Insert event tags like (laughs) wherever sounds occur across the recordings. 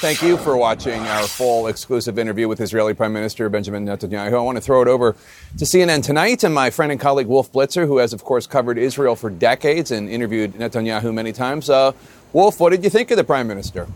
Thank you for watching our full exclusive interview with Israeli Prime Minister Benjamin Netanyahu. I want to throw it over to CNN tonight and my friend and colleague Wolf Blitzer, who has, of course, covered Israel for decades and interviewed Netanyahu many times. Uh, Wolf, what did you think of the Prime Minister?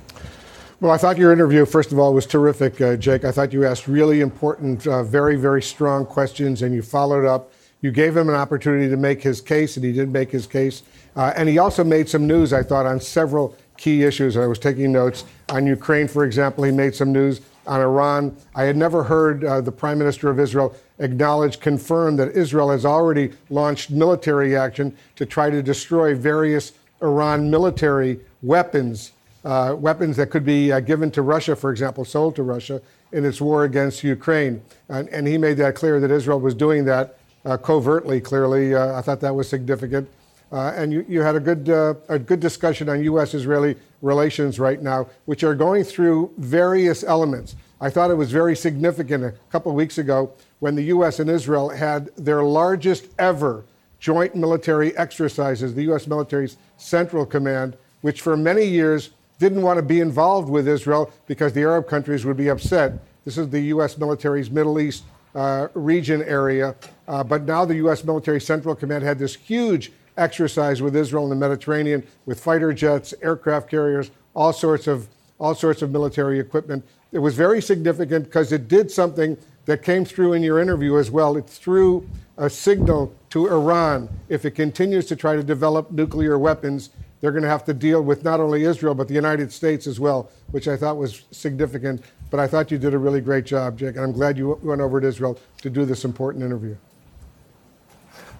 Well, I thought your interview, first of all, was terrific, uh, Jake. I thought you asked really important, uh, very, very strong questions, and you followed up. You gave him an opportunity to make his case, and he did make his case. Uh, and he also made some news, I thought, on several key issues. I was taking notes on Ukraine, for example. He made some news on Iran. I had never heard uh, the Prime Minister of Israel acknowledge, confirm that Israel has already launched military action to try to destroy various Iran military weapons, uh, weapons that could be uh, given to Russia, for example, sold to Russia in its war against Ukraine. And, and he made that clear that Israel was doing that uh, covertly, clearly. Uh, I thought that was significant. Uh, and you, you had a good, uh, a good discussion on U.S. Israeli relations right now, which are going through various elements. I thought it was very significant a couple of weeks ago when the U.S. and Israel had their largest ever joint military exercises, the U.S. military's Central Command, which for many years didn't want to be involved with Israel because the Arab countries would be upset. This is the U.S. military's Middle East uh, region area. Uh, but now the U.S. military Central Command had this huge exercise with Israel in the Mediterranean with fighter jets, aircraft carriers, all sorts of all sorts of military equipment. It was very significant because it did something that came through in your interview as well. It threw a signal to Iran. If it continues to try to develop nuclear weapons, they're going to have to deal with not only Israel, but the United States as well, which I thought was significant. But I thought you did a really great job, Jake, and I'm glad you went over to Israel to do this important interview.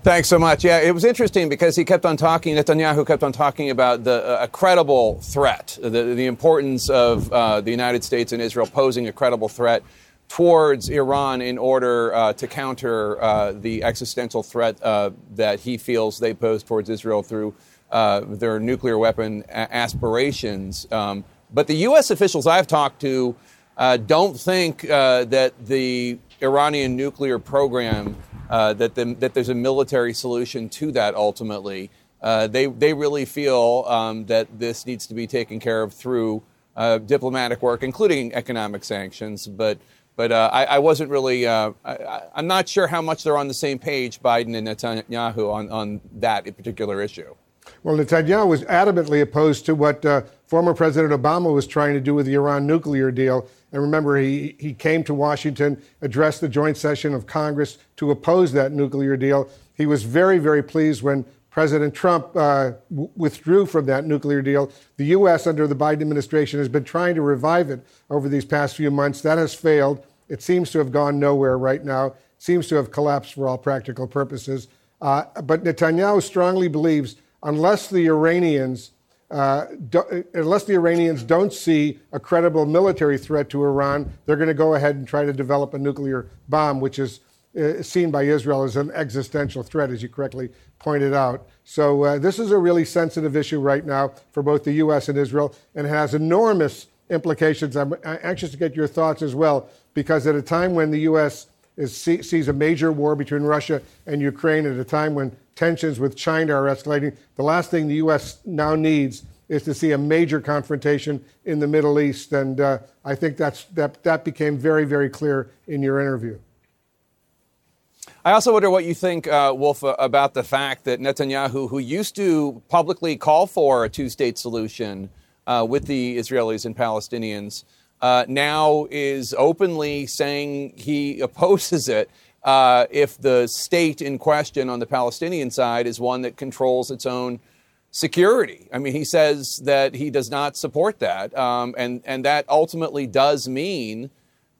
Thanks so much. Yeah, it was interesting because he kept on talking, Netanyahu kept on talking about the, uh, a credible threat, the, the importance of uh, the United States and Israel posing a credible threat towards Iran in order uh, to counter uh, the existential threat uh, that he feels they pose towards Israel through uh, their nuclear weapon a- aspirations. Um, but the U.S. officials I've talked to don't think that the Iranian nuclear program uh, that, the, that there's a military solution to that ultimately. Uh, they, they really feel um, that this needs to be taken care of through uh, diplomatic work, including economic sanctions. But, but uh, I, I, wasn't really, uh, I, am not sure how much they're on the same page, Biden and Netanyahu, on, on that particular issue. Well, Netanyahu was adamantly opposed to what uh, former President Obama was trying to do with the Iran nuclear deal. And remember, he, he came to Washington, addressed the joint session of Congress to oppose that nuclear deal. He was very, very pleased when President Trump uh, w- withdrew from that nuclear deal. The U.S., under the Biden administration, has been trying to revive it over these past few months. That has failed. It seems to have gone nowhere right now, it seems to have collapsed for all practical purposes. Uh, but Netanyahu strongly believes unless the Iranians uh, do, unless the Iranians don't see a credible military threat to Iran, they're going to go ahead and try to develop a nuclear bomb, which is uh, seen by Israel as an existential threat, as you correctly pointed out. So uh, this is a really sensitive issue right now for both the U.S. and Israel, and has enormous implications. I'm anxious to get your thoughts as well, because at a time when the U.S. Is, sees a major war between Russia and Ukraine, at a time when tensions with China are escalating. The last thing the U.S. now needs is to see a major confrontation in the Middle East, and uh, I think that's, that, that became very, very clear in your interview. I also wonder what you think, uh, Wolf, uh, about the fact that Netanyahu, who used to publicly call for a two state solution uh, with the Israelis and Palestinians, uh, now is openly saying he (laughs) opposes it uh, if the state in question on the Palestinian side is one that controls its own security. I mean, he says that he does not support that, um, and and that ultimately does mean,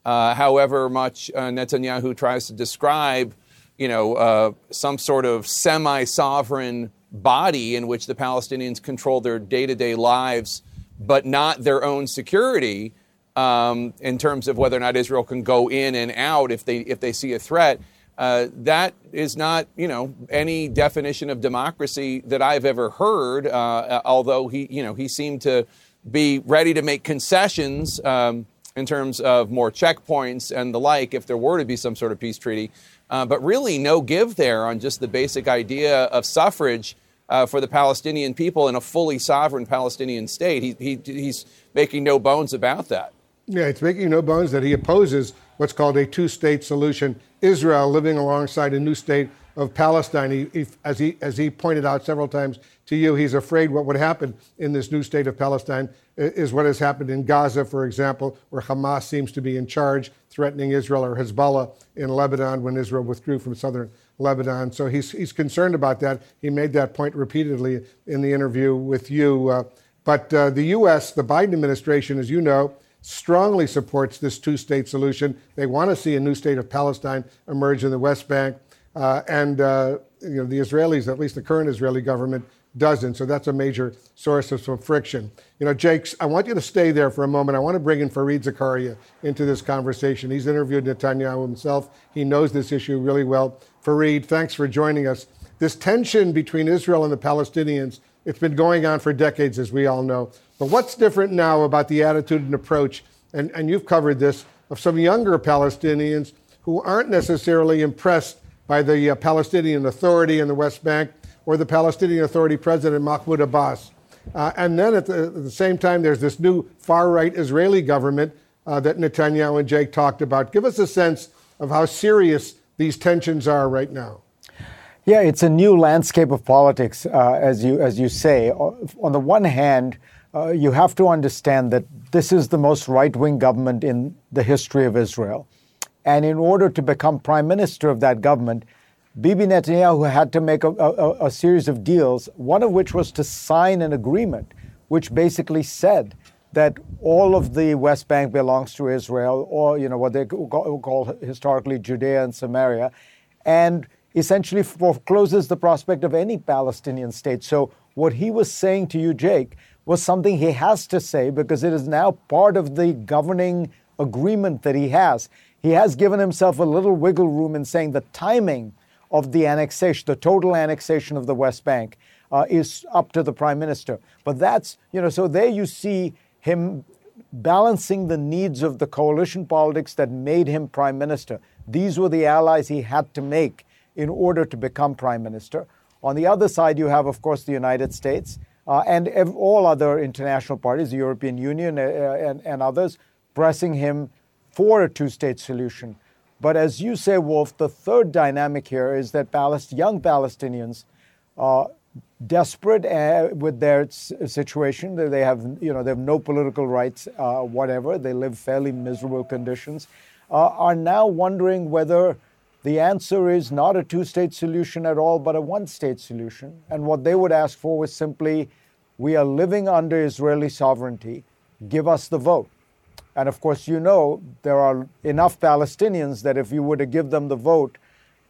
uh, however much uh, Netanyahu tries to describe, you know, uh, some sort of semi-sovereign body in which the Palestinians control their day-to-day lives, but not their own security um, in terms of whether or not Israel can go in and out if they if they see a threat. Uh, that is not, you know, any definition of democracy that I've ever heard. Uh, although he, you know, he seemed to be ready to make concessions um, in terms of more checkpoints and the like if there were to be some sort of peace treaty. Uh, but really, no give there on just the basic idea of suffrage uh, for the Palestinian people in a fully sovereign Palestinian state. He, he, he's making no bones about that. Yeah, it's making no bones that he opposes what's called a two state solution Israel living alongside a new state of Palestine. He, he, as, he, as he pointed out several times to you, he's afraid what would happen in this new state of Palestine is what has happened in Gaza, for example, where Hamas seems to be in charge, threatening Israel, or Hezbollah in Lebanon when Israel withdrew from southern Lebanon. So he's, he's concerned about that. He made that point repeatedly in the interview with you. Uh, but uh, the U.S., the Biden administration, as you know, strongly supports this two state solution. They want to see a new state of Palestine emerge in the West Bank. Uh, and uh, you know, the Israelis, at least the current Israeli government, doesn't. So that's a major source of some friction. You know, Jakes, I want you to stay there for a moment. I want to bring in Fareed Zakaria into this conversation. He's interviewed Netanyahu himself. He knows this issue really well. Fareed, thanks for joining us. This tension between Israel and the Palestinians, it's been going on for decades, as we all know. But what's different now about the attitude and approach, and, and you've covered this, of some younger Palestinians who aren't necessarily impressed by the uh, Palestinian Authority in the West Bank or the Palestinian Authority President Mahmoud Abbas. Uh, and then at the, at the, same time, there's this new far right Israeli government uh, that Netanyahu and Jake talked about. Give us a sense of how serious these tensions are right now. Yeah, it's a new landscape of politics, uh, as you as you say. On the one hand, uh, you have to understand that this is the most right wing government in the history of Israel, and in order to become prime minister of that government, Bibi Netanyahu had to make a, a, a, series of deals, one of which was to sign an agreement which basically said that all of the West Bank belongs to Israel, or you know what they call historically Judea and Samaria, and essentially forecloses the prospect of any Palestinian state. So what he was saying to you, Jake, was something he has to say because it is now part of the governing agreement that he has. He has given himself a little wiggle room in saying the timing of the annexation, the total annexation of the West Bank, uh, is up to the prime minister. But that's, you know, so there you see him balancing the needs of the coalition politics that made him prime minister. These were the allies he had to make in order to become prime minister. On the other side, you have, of course, the United States uh, and ev- all other international parties, the European Union uh, and, and others, pressing him for a two state solution. But as you say, Wolf, the third dynamic here is that Palest- young Palestinians are desperate uh, with their situation. They have, you know, they have no political rights, uh, whatever. They live fairly miserable conditions. Uh, are now wondering whether the answer is not a two-state solution at all, but a one-state solution. And what they would ask for was simply, we are living under Israeli sovereignty. Give us the vote. And of course, you know there are enough Palestinians that if you were to give them the vote,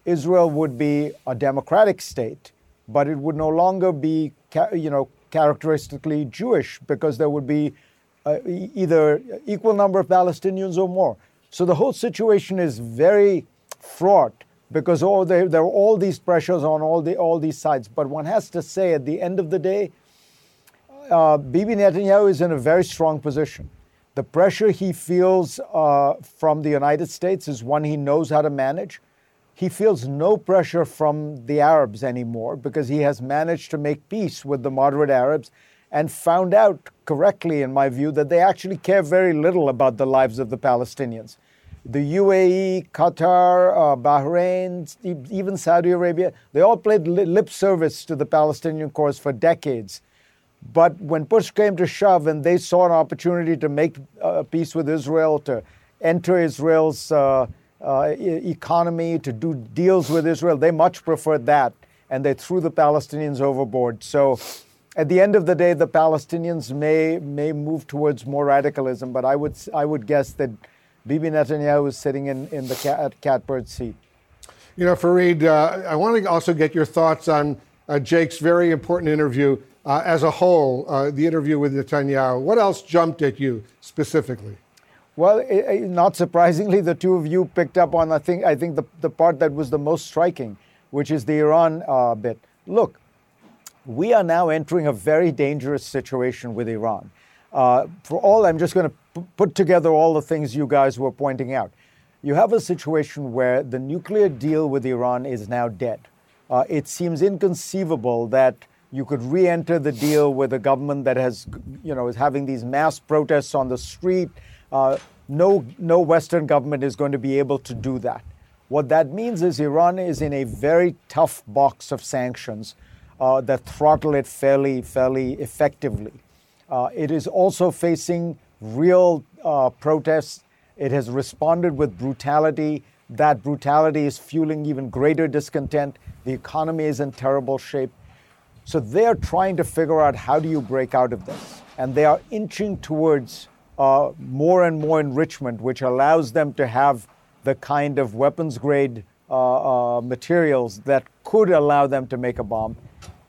Israel would be a democratic state, but it would no longer be, you know, characteristically Jewish because there would be uh, either equal number of Palestinians or more. So the whole situation is very fraught because there, there are all these pressures on all the all these sides. But one has to say, at the end of the day, uh, Bibi Netanyahu is in a very strong position. The pressure he feels uh, from the United States is one he knows how to manage. He feels no pressure from the Arabs anymore because he has managed to make peace with the moderate Arabs and found out correctly, in my view, that they actually care very little about the lives of the Palestinians. The UAE, Qatar, uh, Bahrain, even Saudi Arabia, they all played lip service to the Palestinian cause for decades. But when push came to shove and they saw an opportunity to make a peace with Israel, to enter Israel's uh, uh, economy, to do deals with Israel, they much preferred that. And they threw the Palestinians overboard. So at the end of the day, the Palestinians may, may move towards more radicalism, but I would, I would guess that Bibi Netanyahu is sitting in, in the cat, catbird seat. You know, Fareed, uh, I want to also get your thoughts on uh, Jake's very important interview uh, as a whole, uh, the interview with Netanyahu. What else jumped at you specifically? Well, it, it, not surprisingly, the two of you picked up on I think I think the, the part that was the most striking, which is the Iran uh, bit. Look, we are now entering a very dangerous situation with Iran. Uh, for all, I'm just going to p- put together all the things you guys were pointing out. You have a situation where the nuclear deal with Iran is now dead. Uh, it seems inconceivable that you could re-enter the deal with a government that has, you know, is having these mass protests on the street. Uh, no, no Western government is going to be able to do that. What that means is Iran is in a very tough box of sanctions uh, that throttle it fairly, fairly effectively. Uh, it is also facing real uh, protests. It has responded with brutality. That brutality is fueling even greater discontent. The economy is in terrible shape. So they're trying to figure out how do you break out of this. And they are inching towards uh, more and more enrichment, which allows them to have the kind of weapons grade uh, uh, materials that could allow them to make a bomb.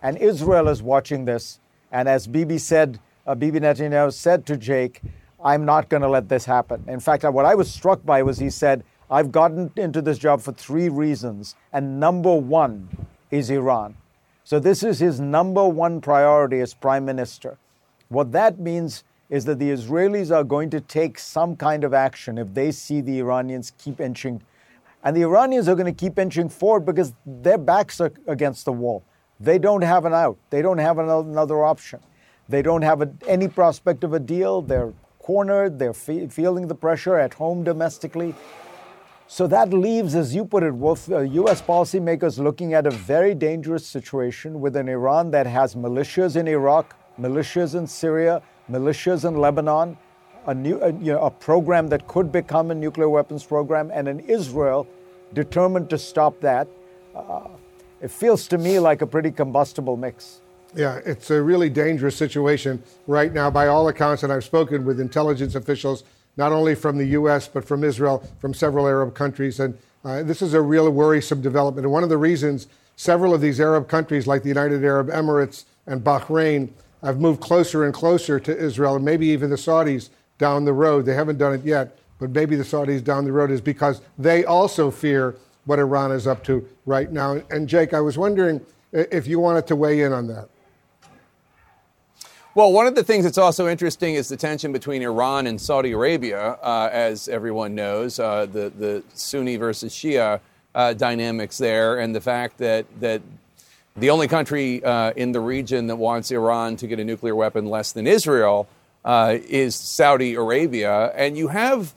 And Israel is watching this. And as Bibi said, uh, Bibi Netanyahu said to Jake, I'm not going to let this happen. In fact, what I was struck by was he said, I've gotten into this job for three reasons, and number one is Iran. So this is his number one priority as prime minister. What that means is that the Israelis are going to take some kind of action if they see the Iranians keep inching. And the Iranians are going to keep inching forward because their backs are against the wall. They don't have an out, they don't have another option. They don't have a, any prospect of a deal. They're cornered. They're fe- feeling the pressure at home domestically. So that leaves, as you put it, Wolf, uh, U.S. policymakers looking at a very dangerous situation with an Iran that has militias in Iraq, militias in Syria, militias in Lebanon, a, new, a, you know, a program that could become a nuclear weapons program, and an Israel determined to stop that. Uh, it feels to me like a pretty combustible mix. Yeah, it's a really dangerous situation right now, by all accounts. And I've spoken with intelligence officials, not only from the U.S., but from Israel, from several Arab countries. And uh, this is a real worrisome development. And one of the reasons several of these Arab countries, like the United Arab Emirates and Bahrain, have moved closer and closer to Israel, and maybe even the Saudis down the road. They haven't done it yet, but maybe the Saudis down the road is because they also fear what Iran is up to right now. And Jake, I was wondering if you wanted to weigh in on that. Well, one of the things that's also interesting is the tension between Iran and Saudi Arabia, uh, as everyone knows, uh, the the Sunni versus Shia uh, dynamics there, and the fact that that the only country uh, in the region that wants Iran to get a nuclear weapon less than Israel uh, is Saudi Arabia, and you have.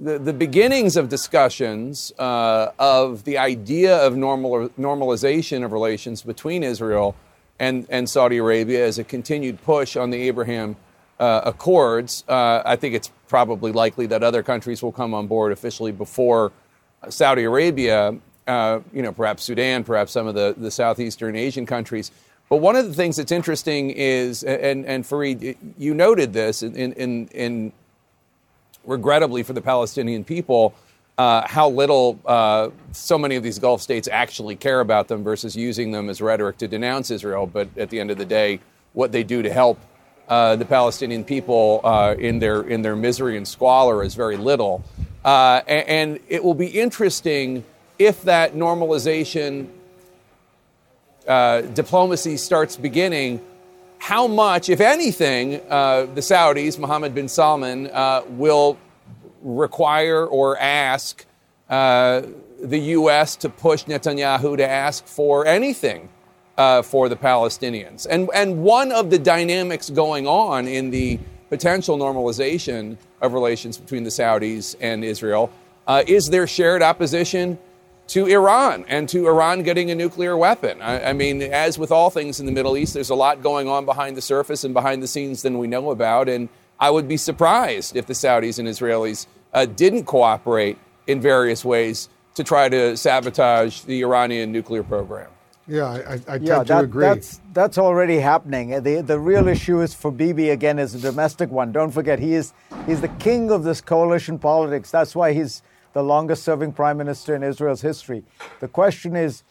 The, the beginnings of discussions uh, of the idea of normal, normalization of relations between Israel and, and Saudi Arabia as a continued push on the Abraham uh, Accords. Uh, I think it's probably likely that other countries will come on board officially before Saudi Arabia, uh, you know, perhaps Sudan, perhaps some of the, the Southeastern Asian countries. But one of the things that's interesting is, and, and Fareed, you noted this in, in, in regrettably for the Palestinian people, uh, how little uh, so many of these Gulf states actually care about them versus using them as rhetoric to denounce Israel. But at the end of the day, what they do to help uh, the Palestinian people uh, in their in their misery and squalor is very little. Uh, and, and, it will be interesting if that normalization uh, diplomacy starts beginning. How much, if anything, the Saudis, Mohammed bin Salman, will require or ask uh, the U.S. to push Netanyahu to ask for anything uh, for the Palestinians. And, and one of the dynamics going on in the potential normalization of relations between the Saudis and Israel uh, is their shared opposition to Iran and to Iran getting a nuclear weapon. I, I, mean, as with all things in the Middle East, there's a lot going on behind the surface and behind the scenes than we know about. And I would be surprised if the Saudis and Israelis uh, didn't cooperate in various ways to try to sabotage the Iranian nuclear program. Yeah, I, I tend yeah, to that, agree. That's, that's already happening. The, the real issue is for Bibi, again, is a domestic one. Don't forget, he is, he's the king of this coalition politics. That's why he's the the longest serving prime minister in Israel's history. The question is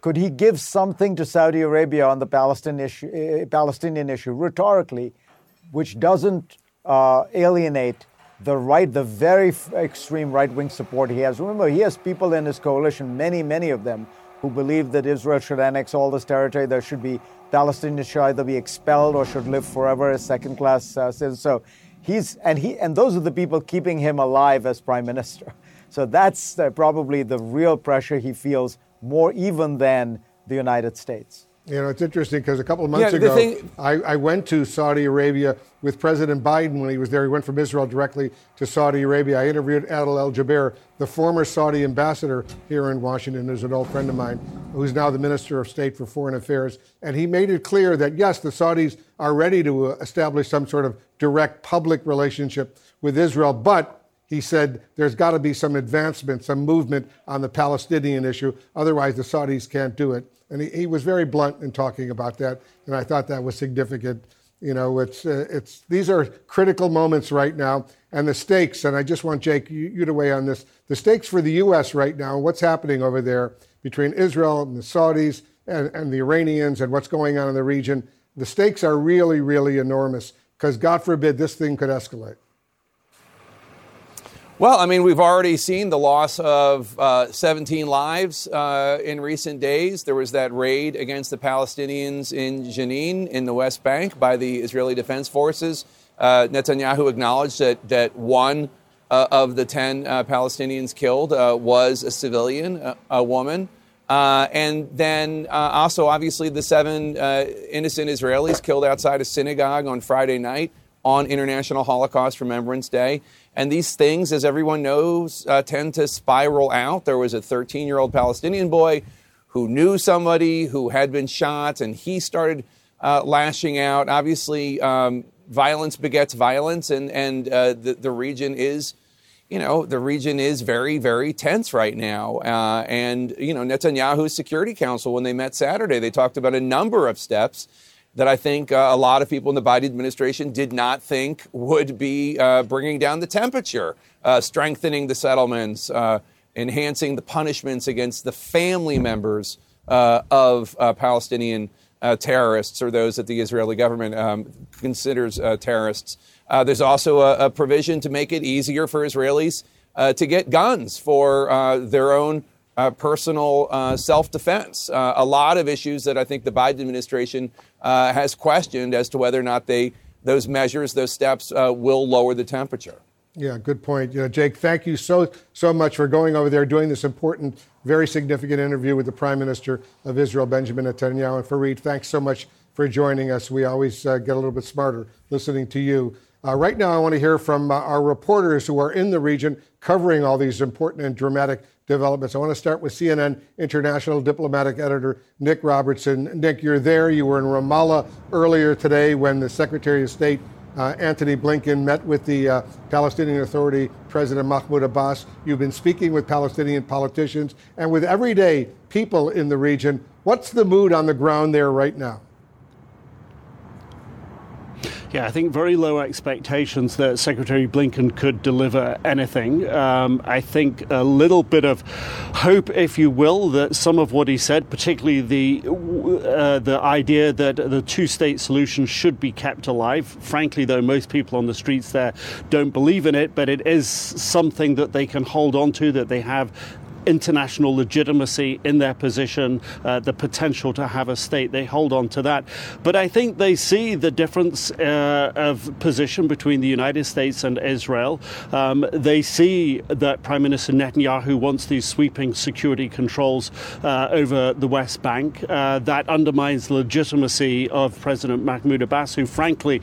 could he give something to Saudi Arabia on the Palestinian issue, uh, Palestinian issue rhetorically, which doesn't uh, alienate the right, the very extreme right wing support he has? Remember, he has people in his coalition, many, many of them, who believe that Israel should annex all this territory. There should be Palestinians should either be expelled or should live forever as second class uh, citizens. So he's and he and those are the people keeping him alive as prime minister. (laughs) So that's uh, probably the real pressure he feels more even than the United States. You know, it's interesting because a couple of months yeah, ago, thing- I, I, went to Saudi Arabia with President Biden when he was there. He went from Israel directly to Saudi Arabia. I interviewed Adel Al Jubeir, the former Saudi ambassador here in Washington, who's an old friend of mine, who's now the Minister of State for Foreign Affairs. And he made it clear that, yes, the Saudis are ready to uh, establish some sort of direct public relationship with Israel, but he said there's got to be some advancement, some movement on the Palestinian issue. Otherwise, the Saudis can't do it. And he, he was very blunt in talking about that. And I thought that was significant. You know, it's, uh, it's, these are critical moments right now. And the stakes, and I just want Jake, you, you to weigh on this. The stakes for the U.S. right now, what's happening over there between Israel and the Saudis and, and the Iranians and what's going on in the region, the stakes are really, really enormous because God forbid this thing could escalate. Well, I mean, we've already seen the loss of uh, 17 lives uh, in recent days. There was that raid against the Palestinians in Jenin in the West Bank by the Israeli Defense Forces. Uh, Netanyahu acknowledged that, that one uh, of the 10 uh, Palestinians killed uh, was a civilian, a, a woman. and then also, obviously, the seven innocent Israelis killed outside a synagogue on Friday night on International Holocaust Remembrance Day. And these things, as everyone knows, uh, tend to spiral out. There was a 13 year old Palestinian boy who knew somebody who had been shot, and he started uh, lashing out. Obviously, um, violence begets violence, and, and uh, the, the region is. You know, the region is very, very tense right now. Uh, and, you know, Netanyahu's Security Council, when they met Saturday, they talked about a number of steps that I think uh, a lot of people in the Biden administration did not think would be uh, bringing down the temperature, uh, strengthening the settlements, uh, enhancing the punishments against the family members uh, of uh, Palestinian terrorists or those that the Israeli government um, considers terrorists. there's also a, a, provision to make it easier for Israelis to get guns for their own uh, personal uh, self defense. Uh, a lot of issues that I think the Biden administration uh, has questioned as to whether or not they, those measures, those steps uh, will lower the temperature. Yeah, good point. You know, Jake, thank you so so much for going over there, doing this important, very significant interview with the Prime Minister of Israel, Benjamin Netanyahu. And Fareed, thanks so much for joining us. We always uh, get a little bit smarter listening to you. right now, I want to hear from our reporters who are in the region covering all these important and dramatic developments. I want to start with CNN international diplomatic editor Nick Robertson. Nick, you're there. You were in Ramallah earlier today when the Secretary of State uh, Antony Blinken met with the uh, Palestinian Authority President Mahmoud Abbas. You've been speaking with Palestinian politicians and with everyday people in the region. What's the mood on the ground there right now? Yeah, I think very low expectations that Secretary Blinken could deliver anything. Um, I think a little bit of hope, if you will, that some of what he said, particularly the uh, the idea that the two-state solution should be kept alive. Frankly, though, most people on the streets there don't believe in it, but it is something that they can hold on to, that they have international legitimacy in their position, uh, the potential to have a state. They hold on to that. But I think they see the difference uh, of position between the United States and Israel. Um, they see that Prime Minister Netanyahu wants these sweeping security controls uh, over the West Bank. Uh, that undermines the legitimacy of President Mahmoud Abbas, who, frankly,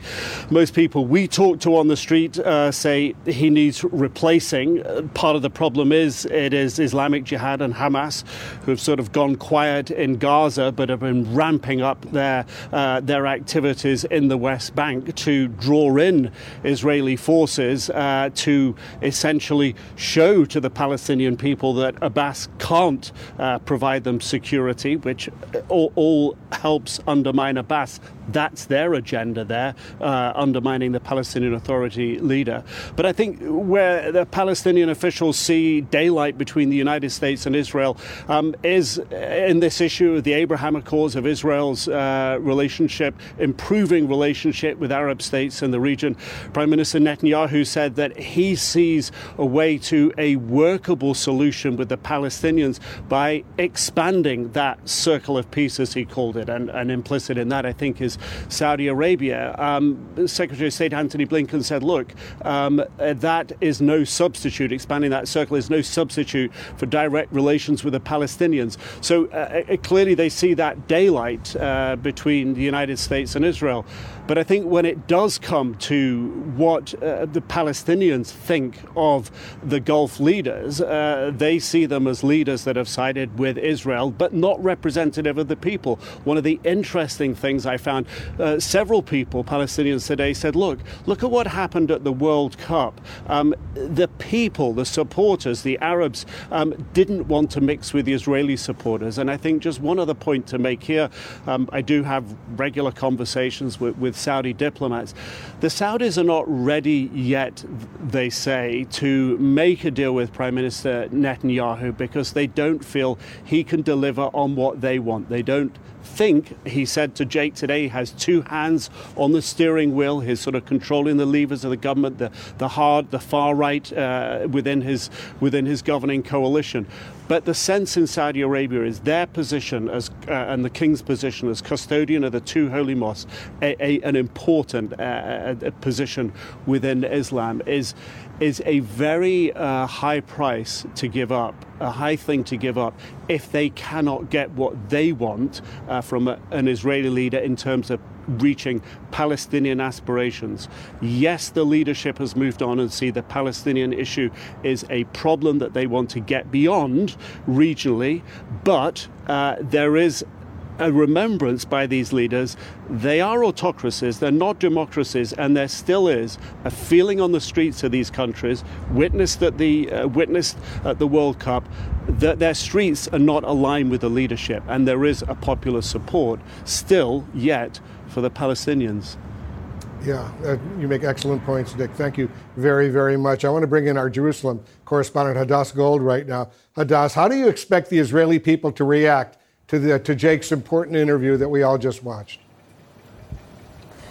most people we talk to on the street uh, say he needs replacing. Uh, part of the problem is it is Islamic Islamic Jihad and Hamas, who have sort of gone quiet in Gaza but have been ramping up their, uh, their activities in the West Bank to draw in Israeli forces uh, to essentially show to the Palestinian people that Abbas can't uh, provide them security, which all, all helps undermine Abbas that's their agenda there, uh, undermining the Palestinian Authority leader. But I think where the Palestinian officials see daylight between the United States and Israel um, is in this issue of the Abraham Accords of Israel's uh, relationship, improving relationship with Arab states in the region. Prime Minister Netanyahu said that he sees a way to a workable solution with the Palestinians by expanding that circle of peace, as he called it. And, and implicit in that, I think, is Saudi Arabia. Um, Secretary of State Antony Blinken said, look, um, that is no substitute, expanding that circle is no substitute for direct relations with the Palestinians. So uh, uh clearly they see that daylight uh, between the United States and Israel. But I think when it does come to what uh, the Palestinians think of the Gulf leaders, uh, they see them as leaders that have sided with Israel, but not representative of the people. One of the interesting things I found, uh, several people, Palestinians today, said, look, look at what happened at the World Cup. Um, the people, the supporters, the Arabs, um, didn't want to mix with the Israeli supporters. And I think just one other point to make here, um, I do have regular conversations with, with Saudi diplomats. The Saudis are not ready yet, they say, to make a deal with Prime Minister Netanyahu because they don't feel he can deliver on what they want. They don't think, he said to Jake today, he has two hands on the steering wheel. He's sort of controlling the levers of the government, the, the hard, the far right uh, within, his, within his governing coalition. But the sense in Saudi Arabia is their position as, uh, and the king's position as custodian of the two holy mosques, a, a, an important uh, position within Islam, is, is a very uh, high price to give up, a high thing to give up if they cannot get what they want uh, from a, an Israeli leader in terms of reaching Palestinian aspirations. Yes, the leadership has moved on and see the Palestinian issue is a problem that they want to get beyond regionally, but uh, there is a remembrance by these leaders. They are autocracies, they're not democracies, and there still is a feeling on the streets of these countries, witnessed at the, uh, witnessed at the World Cup, that their streets are not aligned with the leadership, and there is a popular support still yet for the Palestinians. Yeah, uh, you make excellent points, Nick. Thank you very, very much. I want to bring in our Jerusalem correspondent, Hadas Gold, right now. Hadas, how do you expect the Israeli people to react to, the, to Jake's important interview that we all just watched.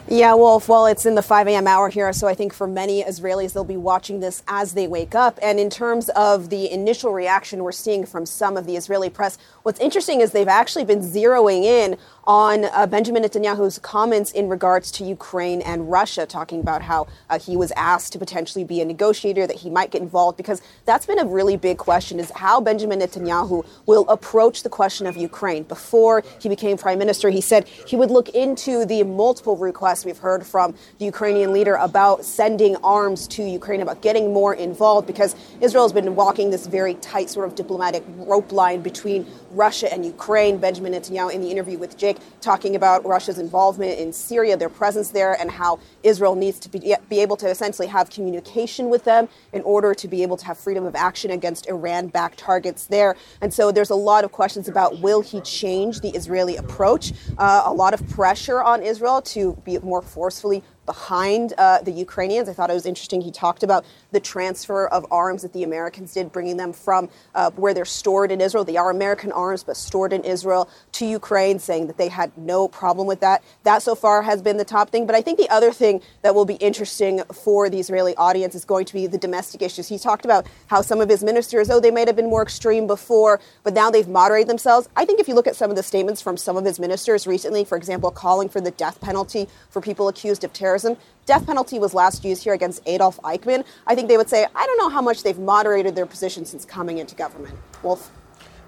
Yeah, Wolf. Well, it's in the 5 a.m. hour here, so I think for many Israelis, they'll be watching this as they wake up. And in terms of the initial reaction we're seeing from some of the Israeli press, what's interesting is they've actually been zeroing in on uh, Benjamin Netanyahu's comments in regards to Ukraine and Russia, talking about how uh, he was asked to potentially be a negotiator, that he might get involved, because that's been a really big question: is how Benjamin Netanyahu will approach the question of Ukraine. Before he became prime minister, he said he would look into the multiple requests we've heard from the Ukrainian leader about sending arms to Ukraine, about getting more involved, because Israel has been walking this very tight sort of diplomatic rope line between Russia and Ukraine. Benjamin Netanyahu, in the interview with Jake, talking about Russia's involvement in Syria, their presence there, and how Israel needs to be, be able to essentially have communication with them in order to be able to have freedom of action against Iran backed targets there. And so there's a lot of questions about will he change the Israeli approach? Uh, a lot of pressure on Israel to be more forcefully behind uh, the Ukrainians. I thought it was interesting. He talked about the transfer of arms that the Americans did, bringing them from uh, where they're stored in Israel. They are American arms, but stored in Israel to Ukraine, saying that they had no problem with that. That so far has been the top thing. But I think the other thing that will be interesting for the Israeli audience is going to be the domestic issues. He talked about how some of his ministers, oh, they might have been more extreme before, but now they've moderated themselves. I think if you look at some of the statements from some of his ministers recently, for example, calling for the death penalty for people accused of terrorism terrorism. Death penalty was last used here against Adolf Eichmann. I think they would say, I don't know how much they've moderated their position since coming into government. Wolf?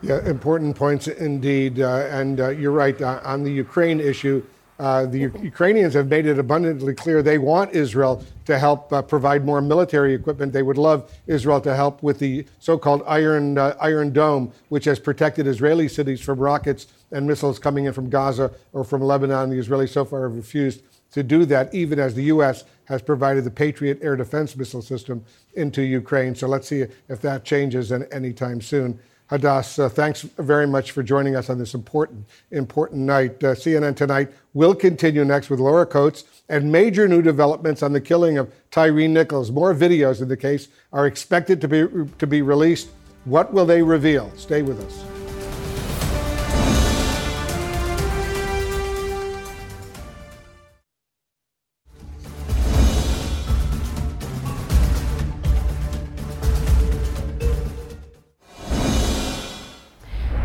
Yeah, important points indeed. Uh, and uh, you're right. Uh, on the Ukraine issue, Uh, the U- Ukrainians have made it abundantly clear they want Israel to help uh, provide more military equipment. They would love Israel to help with the so-called Iron uh, Iron Dome, which has protected Israeli cities from rockets and missiles coming in from Gaza or from Lebanon. The Israelis so far have refused to do that, even as the U.S. has provided the Patriot air defense missile system into Ukraine. So let's see if that changes anytime soon. Hadas, uh, thanks very much for joining us on this important, important night. Uh, CNN Tonight will continue next with Laura Coates and major new developments on the killing of Tyre Nichols. More videos in the case are expected to be, to be released. What will they reveal? Stay with us.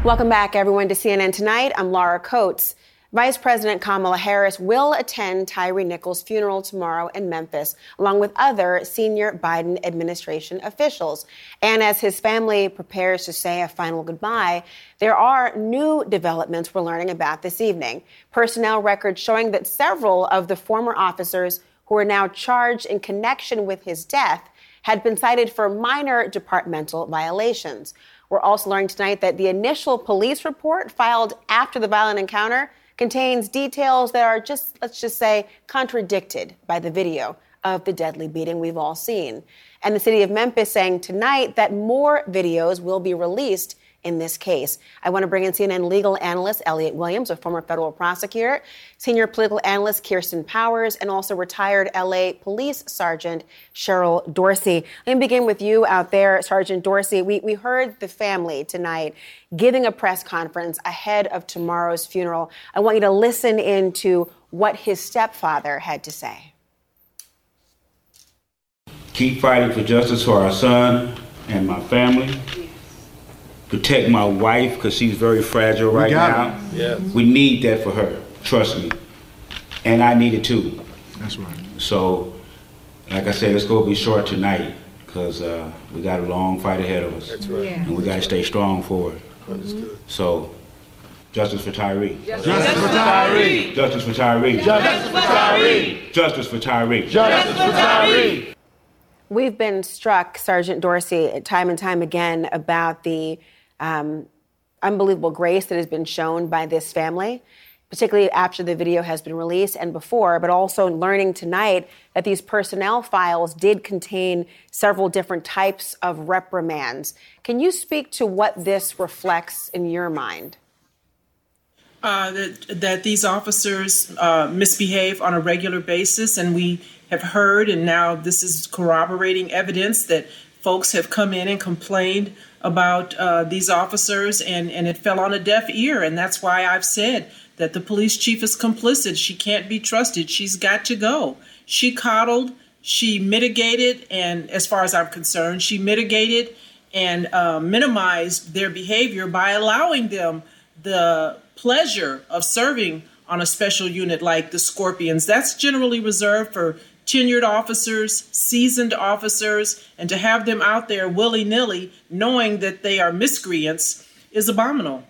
Welcome back, everyone, to CNN Tonight. I'm Laura Coates. Vice President Kamala Harris will attend Tyre Nichols' funeral tomorrow in Memphis, along with other senior Biden administration officials. And as his family prepares to say a final goodbye, there are new developments we're learning about this evening. Personnel records showing that several of the former officers who are now charged in connection with his death had been cited for minor departmental violations. We're also learning tonight that the initial police report filed after the violent encounter contains details that are just, let's just say, contradicted by the video of the deadly beating we've all seen. And the city of Memphis saying tonight that more videos will be released in this case. I want to bring in CNN legal analyst Elliot Williams, a former federal prosecutor, senior political analyst Kirsten Powers, and also retired LA Police Sergeant Cheryl Dorsey. Let me begin with you out there, Sergeant Dorsey. We, we heard the family tonight giving a press conference ahead of tomorrow's funeral. I want you to listen in to what his stepfather had to say. Keep fighting for justice for our son and my family protect my wife because she's very fragile right now. Yes. We need that for her. Trust me. And I need it too. That's right. So, like I said, let's go be short tonight because uh, we got a long fight ahead of us. That's right. Yeah. And we got to stay strong for it. Understood. So, justice for Tyre. Justice for Tyre. Justice for Tyre. Justice for Tyre. Justice for Tyre. Justice for Tyre. We've been struck, Sergeant Dorsey, time and time again about the um, unbelievable grace that has been shown by this family, particularly after the video has been released and before, but also learning tonight that these personnel files did contain several different types of reprimands. Can you speak to what this reflects in your mind? Uh, that, that these officers uh, misbehave on a regular basis, and we have heard, and now this is corroborating evidence that folks have come in and complained about uh, these officers, and, and it fell on a deaf ear. And that's why I've said that the police chief is complicit. She can't be trusted. She's got to go. She coddled, she mitigated, and as far as I'm concerned, she mitigated and uh, minimized their behavior by allowing them the pleasure of serving on a special unit like the Scorpions. That's generally reserved for tenured officers, seasoned officers, and to have them out there willy nilly knowing that they are miscreants is abominable.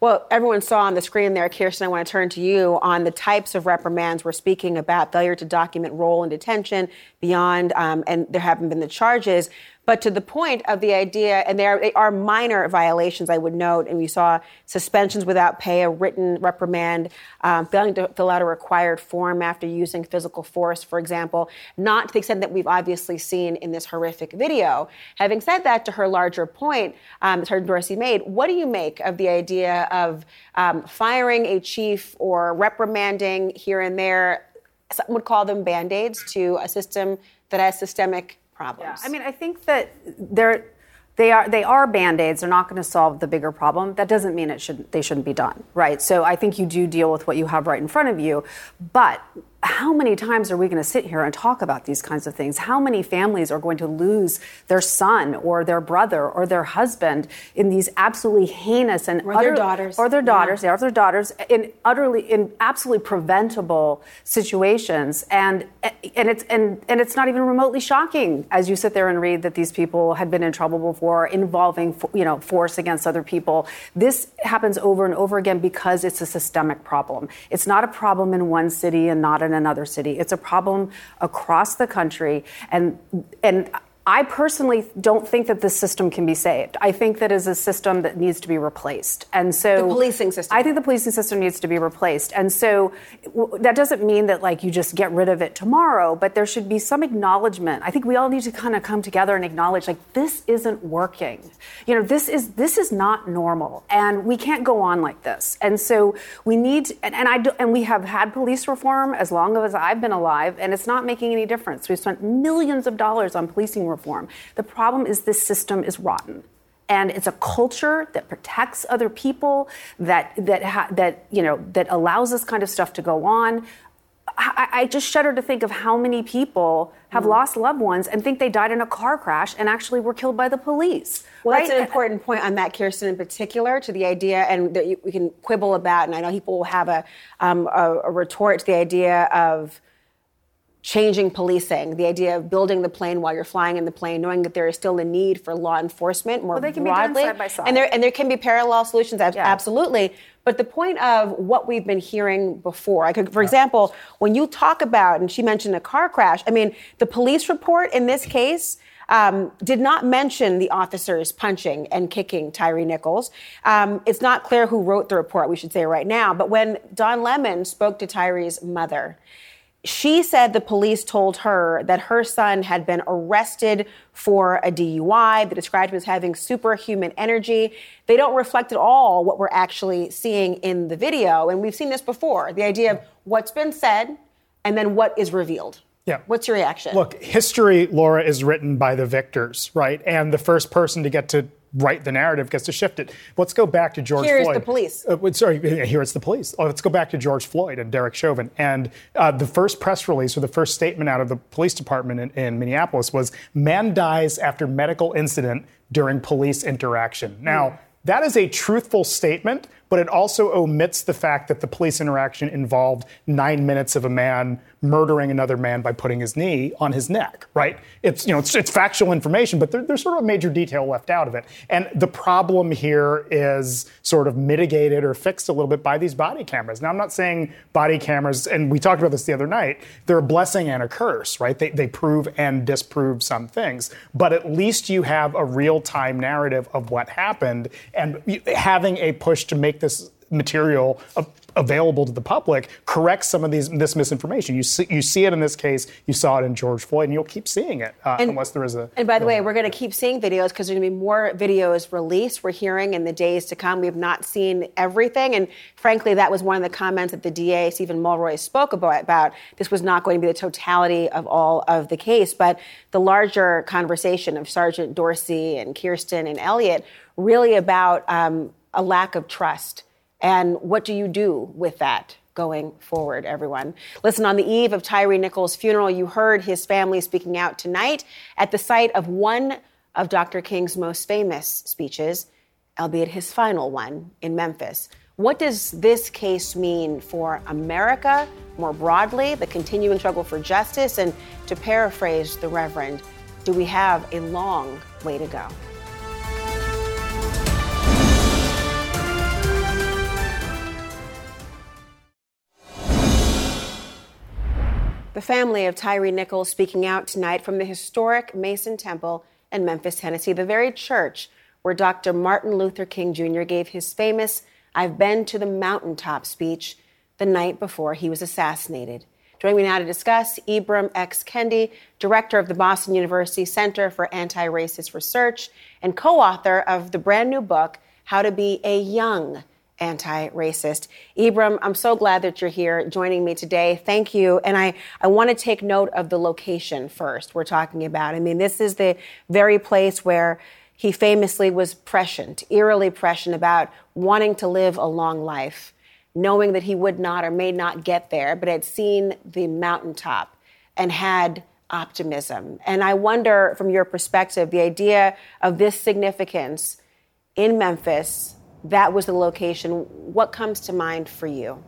Well, everyone saw on the screen there, Kirsten, I want to turn to you on the types of reprimands we're speaking about failure to document role in detention, beyond, um, and there haven't been the charges. But to the point of the idea, and there they are minor violations, I would note, and we saw suspensions without pay, a written reprimand, um, failing to fill out a required form after using physical force, for example, not to the extent that we've obviously seen in this horrific video. Having said that, to her larger point, um, Sergeant Dorsey made, what do you make of the idea of um, firing a chief or reprimanding here and there? Some would call them band aids to a system that has systemic problems. Yeah, I mean, I think that they're they are they are band-aids. They're not going to solve the bigger problem. That doesn't mean it should they shouldn't be done right? So i think you do deal with what you have right in front of you but how many times are we going to sit here and talk about these kinds of things? How many families are going to lose their son or their brother or their husband in these absolutely heinous and or their daughters or their daughters, yeah. or their daughters in utterly in absolutely preventable situations, and and it's and and it's not even remotely shocking as you sit there and read that these people had been in trouble before involving you know force against other people. This happens over and over again because it's a systemic problem. It's not a problem in one city and not in another city. It's a problem across the country, and and I personally don't think that this system can be saved. I think that is a system that needs to be replaced. And so the policing system. I think the policing system needs to be replaced. And so that doesn't mean that like you just get rid of it tomorrow, but there should be some acknowledgement. I think we all need to kind of come together and acknowledge like this isn't working. You know, this is this is not normal and we can't go on like this. And so we need and, and I do, and we have had police reform as long as I've been alive and it's not making any difference. We've spent millions of dollars on policing reform. The problem is this system is rotten. And it's a culture that protects other people, that that ha- that you know that allows this kind of stuff to go on. I, I just shudder to think of how many people have mm. lost loved ones and think they died in a car crash and actually were killed by the police. Well, right? that's an important point on that, Kirsten, in particular, to the idea, and that we can quibble about, and I know people will have a, um, a, a retort to the idea of changing policing, the idea of building the plane while you're flying in the plane, knowing that there is still a need for law enforcement more well, they can broadly. Be done side by side. And there and there can be parallel solutions, yeah. absolutely. But the point of what we've been hearing before, I could, for example, when you talk about, and she mentioned a car crash, I mean, the police report in this case um, did not mention the officers punching and kicking Tyre Nichols. Um, it's not clear who wrote the report, we should say right now. But when Don Lemon spoke to Tyre's mother, she said the police told her that her son had been arrested for a DUI. They described him as having superhuman energy. They don't reflect at all what we're actually seeing in the video. And we've seen this before the idea of what's been said and then what is revealed. Yeah. What's your reaction? Look, history, Laura, is written by the victors, right? And the first person to get to write the narrative gets to shift it. Let's go back to George Here's Floyd. the police. Uh, sorry, (laughs) here it's the police. Oh, let's go back to George Floyd and Derek Chauvin. And uh, the first press release or the first statement out of the police department in, in Minneapolis was man dies after medical incident during police interaction. Now, mm. that is a truthful statement, but it also omits the fact that the police interaction involved nine minutes of a man murdering another man by putting his knee on his neck, right? It's, you know, it's, it's factual information, but there, there's sort of a major detail left out of it. And the problem here is sort of mitigated or fixed a little bit by these body cameras. Now, I'm not saying body cameras, and we talked about this the other night, they're a blessing and a curse, right? They, they prove and disprove some things, but at least you have a real time narrative of what happened and having a push to make this material available to the public corrects some of these this misinformation. You see, you see it in this case. You saw it in George Floyd, and you'll keep seeing it uh, and, unless there is a. And by the way, we're going to keep seeing videos because there's going to be more videos released. We're hearing in the days to come. We have not seen everything, and frankly, that was one of the comments that the DA Stephen Mulroy spoke about. About this was not going to be the totality of all of the case, but the larger conversation of Sergeant Dorsey and Kirsten and Elliot really about um, a lack of trust and what do you do with that? going forward, everyone. Listen, on the eve of Tyre Nichols' funeral, you heard his family speaking out tonight at the site of one of Dr. King's most famous speeches, albeit his final one in Memphis. What does this case mean for America more broadly, the continuing struggle for justice? And to paraphrase the Reverend, do we have a long way to go? The family of Tyre Nichols speaking out tonight from the historic Mason Temple in Memphis, Tennessee, the very church where Dr. Martin Luther King Jr. gave his famous I've Been to the Mountaintop speech the night before he was assassinated. Joining me now to discuss, Ibram X. Kendi, director of the Boston University Center for Anti Racist Research and co author of the brand new book, How to Be a Young anti racist. Ibram, I'm so glad that you're here joining me today. Thank you. And I, I want to take note of the location first we're talking about. I mean, this is the very place where he famously was prescient, eerily prescient about wanting to live a long life. knowing that he would not or may not get there, but had seen the mountaintop and had optimism. And I wonder, from your perspective, the idea of this significance in Memphis, that was the location. What comes to mind for you?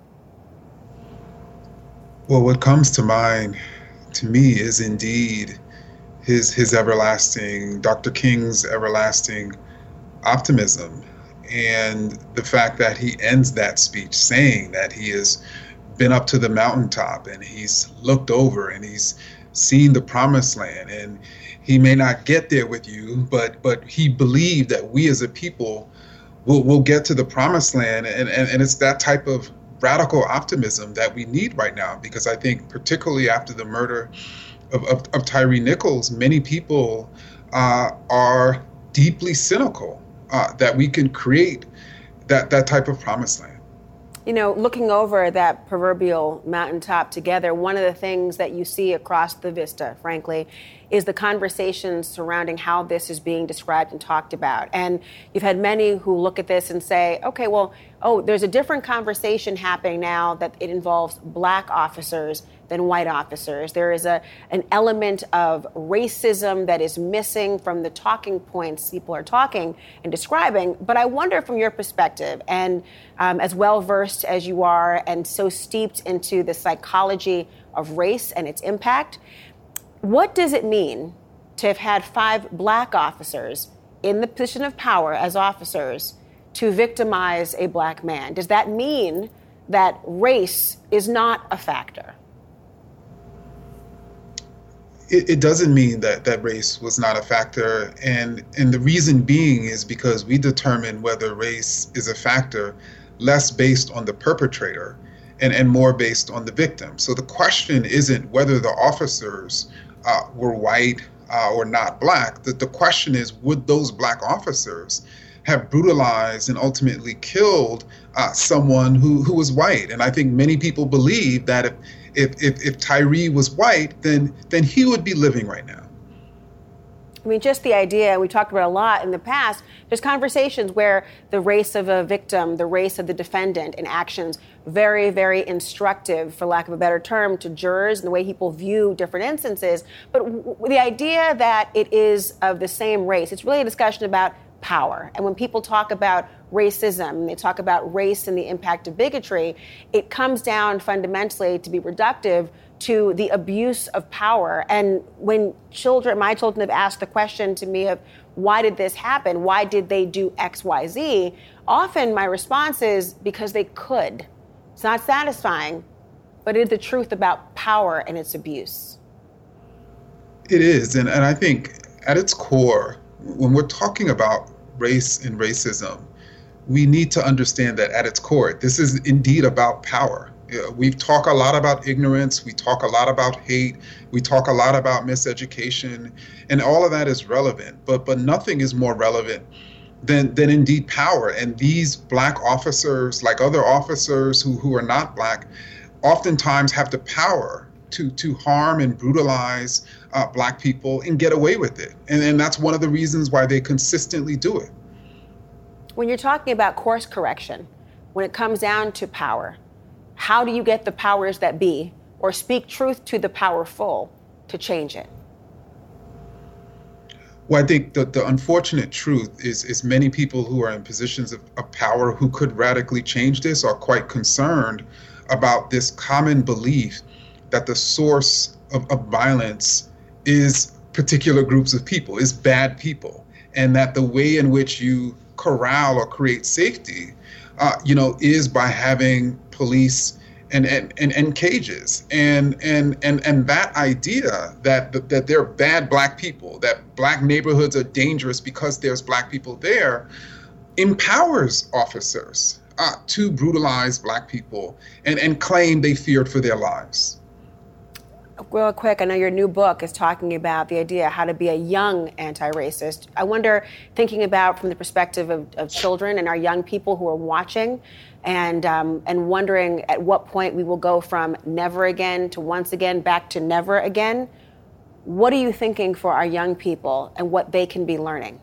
Well, what comes to mind to me is indeed his his everlasting, Dr. King's everlasting optimism, and the fact that he ends that speech saying that he has been up to the mountaintop and he's looked over and he's seen the promised land and he may not get there with you but but he believed that we as a people will will get to the promised land. And, and and it's that type of radical optimism that we need right now because i think particularly after the murder of, of, of Tyre Nichols many people uh, are deeply cynical uh, that we can create that that type of promised land you know, looking over that proverbial mountaintop together, one of the things that you see across the vista, frankly, is the conversations surrounding how this is being described and talked about. And you've had many who look at this and say, okay, well, oh, there's a different conversation happening now that it involves black officers than white officers. There is a an element of racism that is missing from the talking points people are talking and describing. But I wonder, from your perspective, and um, as well versed as you are, and so steeped into the psychology of race and its impact, what does it mean to have had five black officers in the position of power as officers to victimize a black man? Does that mean that race is not a factor? It, it, doesn't mean that that race was not a factor, and and the reason being is because we determine whether race is a factor less based on the perpetrator and, and more based on the victim. So the question isn't whether the officers uh, were white uh, or not black. The, the question is would those black officers have brutalized and ultimately killed uh, someone who, who was white? And I think many people believe that if if, if, if Tyre was white, then, then he would be living right now. I mean, just the idea, we talked about a lot in the past, there's conversations where the race of a victim, the race of the defendant, and actions very, very instructive, for lack of a better term, to jurors and the way people view different instances. But w- the idea that it is of the same race, it's really a discussion about power. And when people talk about racism, they talk about race and the impact of bigotry, it comes down fundamentally to be reductive to the abuse of power. And when children, my children have asked the question to me of why did this happen? Why did they do X, Y, Z? Often my response is because they could. It's not satisfying, but it is the truth about power and its abuse. It is. And, and I think at its core, when we're talking about race and racism, we need to understand that at its core, this is indeed about power. We talk a lot about ignorance, we talk a lot about hate, we talk a lot about miseducation, and all of that is relevant, but but nothing is more relevant than than indeed power. And these black officers, like other officers who, who are not black, oftentimes have the power to to harm and brutalize uh, black people and get away with it. And, and that's one of the reasons why they consistently do it. When you're talking about course correction, when it comes down to power, how do you get the powers that be or speak truth to the powerful to change it? Well, I think the, the unfortunate truth is, is many people who are in positions of, of power who could radically change this are quite concerned about this common belief that the source of, of violence is particular groups of people, is bad people, and that the way in which you corral or create safety, uh, you know, is by having police and, and, and, and cages. And, and and and that idea that that they're bad black people that black neighborhoods are dangerous because there's black people there empowers officers uh, to brutalize black people and, and claim they feared for their lives real quick, I know your new book is talking about the idea how to be a young anti-racist. I wonder, thinking about from the perspective of, of children and our young people who are watching, and um, and wondering at what point we will go from never again to once again back to never again. What are you thinking for our young people and what they can be learning?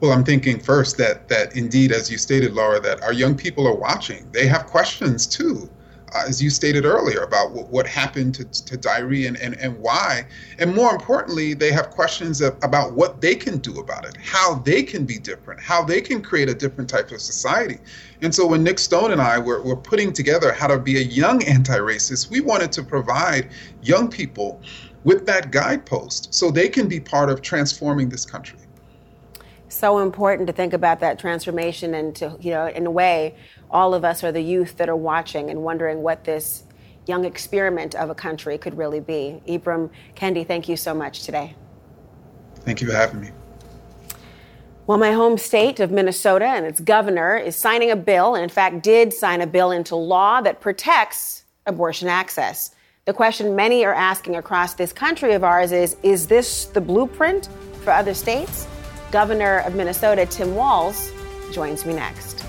Well, I'm thinking first that that indeed, as you stated, Laura, that our young people are watching. They have questions too, as you stated earlier, about what, what happened to, to Tyre and, and, and why. And more importantly, they have questions of, about what they can do about it, how they can be different, how they can create a different type of society. And so when Nick Stone and I were, were putting together how to be a young anti-racist, we wanted to provide young people with that guidepost so they can be part of transforming this country so important to think about that transformation and to, you know, in a way, all of us are the youth that are watching and wondering what this young experiment of a country could really be. Ibram Kendi, thank you so much today. Thank you for having me. Well, my home state of Minnesota and its governor is signing a bill, and in fact, did sign a bill into law that protects abortion access. The question many are asking across this country of ours is Is this the blueprint for other states? Governor of Minnesota, Tim Walz, joins me next.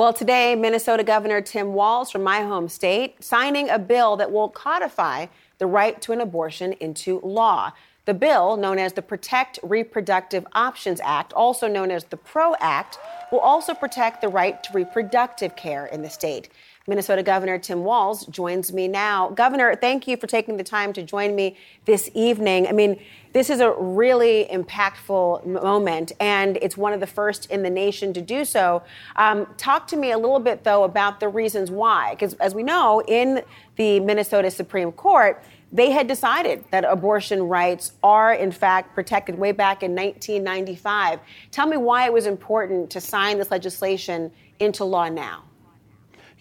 Well, today, Minnesota Governor Tim Walz from my home state signing a bill that will codify the right to an abortion into law. The bill, known as the Protect Reproductive Options Act, also known as the PRO Act, will also protect the right to reproductive care in the state. Minnesota Governor Tim Walz joins me now. Governor, thank you for taking the time to join me this evening. I mean, this is a really impactful moment, and it's one of the first in the nation to do so. Um, talk to me a little bit, though, about the reasons why. Because as we know, in the Minnesota Supreme Court, they had decided that abortion rights are, in fact, protected way back in 1995. Tell me why it was important to sign this legislation into law now.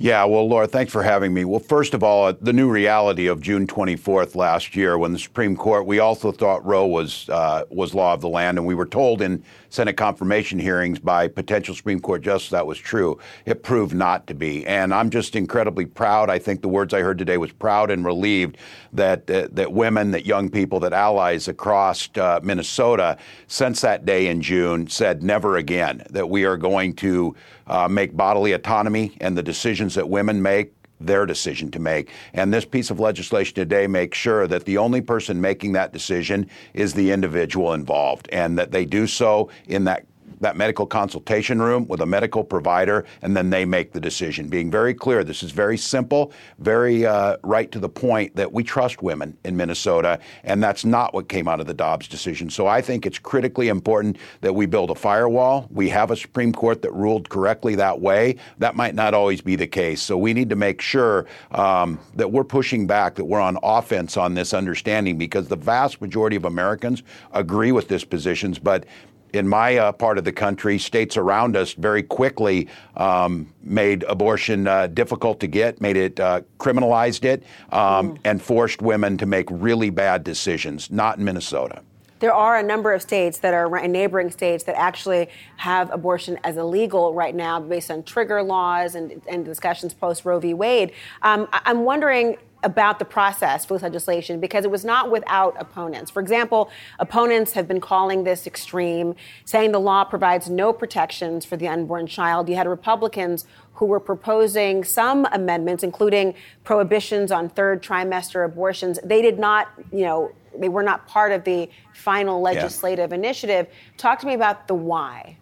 Yeah, well, Laura, thanks for having me. Well, first of all, the new reality of June 24th last year, when the Supreme Court, we also thought Roe was uh, was law of the land, and we were told in Senate confirmation hearings by potential Supreme Court justice that was true. It proved not to be, and I'm just incredibly proud. I think the words I heard today was proud and relieved that uh, that women, that young people, that allies across uh, Minnesota, since that day in June, said never again that we are going to uh, make bodily autonomy and the decisions that women make their decision to make. And this piece of legislation today makes sure that the only person making that decision is the individual involved and that they do so in that that medical consultation room with a medical provider, and then they make the decision. Being very clear, this is very simple, very uh, right to the point that we trust women in Minnesota, and that's not what came out of the Dobbs decision. So I think it's critically important that we build a firewall. We have a Supreme Court that ruled correctly that way. That might not always be the case. So we need to make sure um, that we're pushing back, that we're on offense on this understanding, because the vast majority of Americans agree with this positions, but in my uh, part of the country, states around us very quickly um, made abortion uh, difficult to get, made it uh, criminalized it, um, mm. and forced women to make really bad decisions. Not in Minnesota. There are a number of states that are neighboring states that actually have abortion as illegal right now, based on trigger laws and, and discussions post Roe v. Wade. Um, I'm wondering about the process for this legislation because it was not without opponents. For example, opponents have been calling this extreme, saying the law provides no protections for the unborn child. You had Republicans who were proposing some amendments, including prohibitions on third trimester abortions. They did not, you know, they were not part of the final legislative yeah. initiative. Talk to me about the why.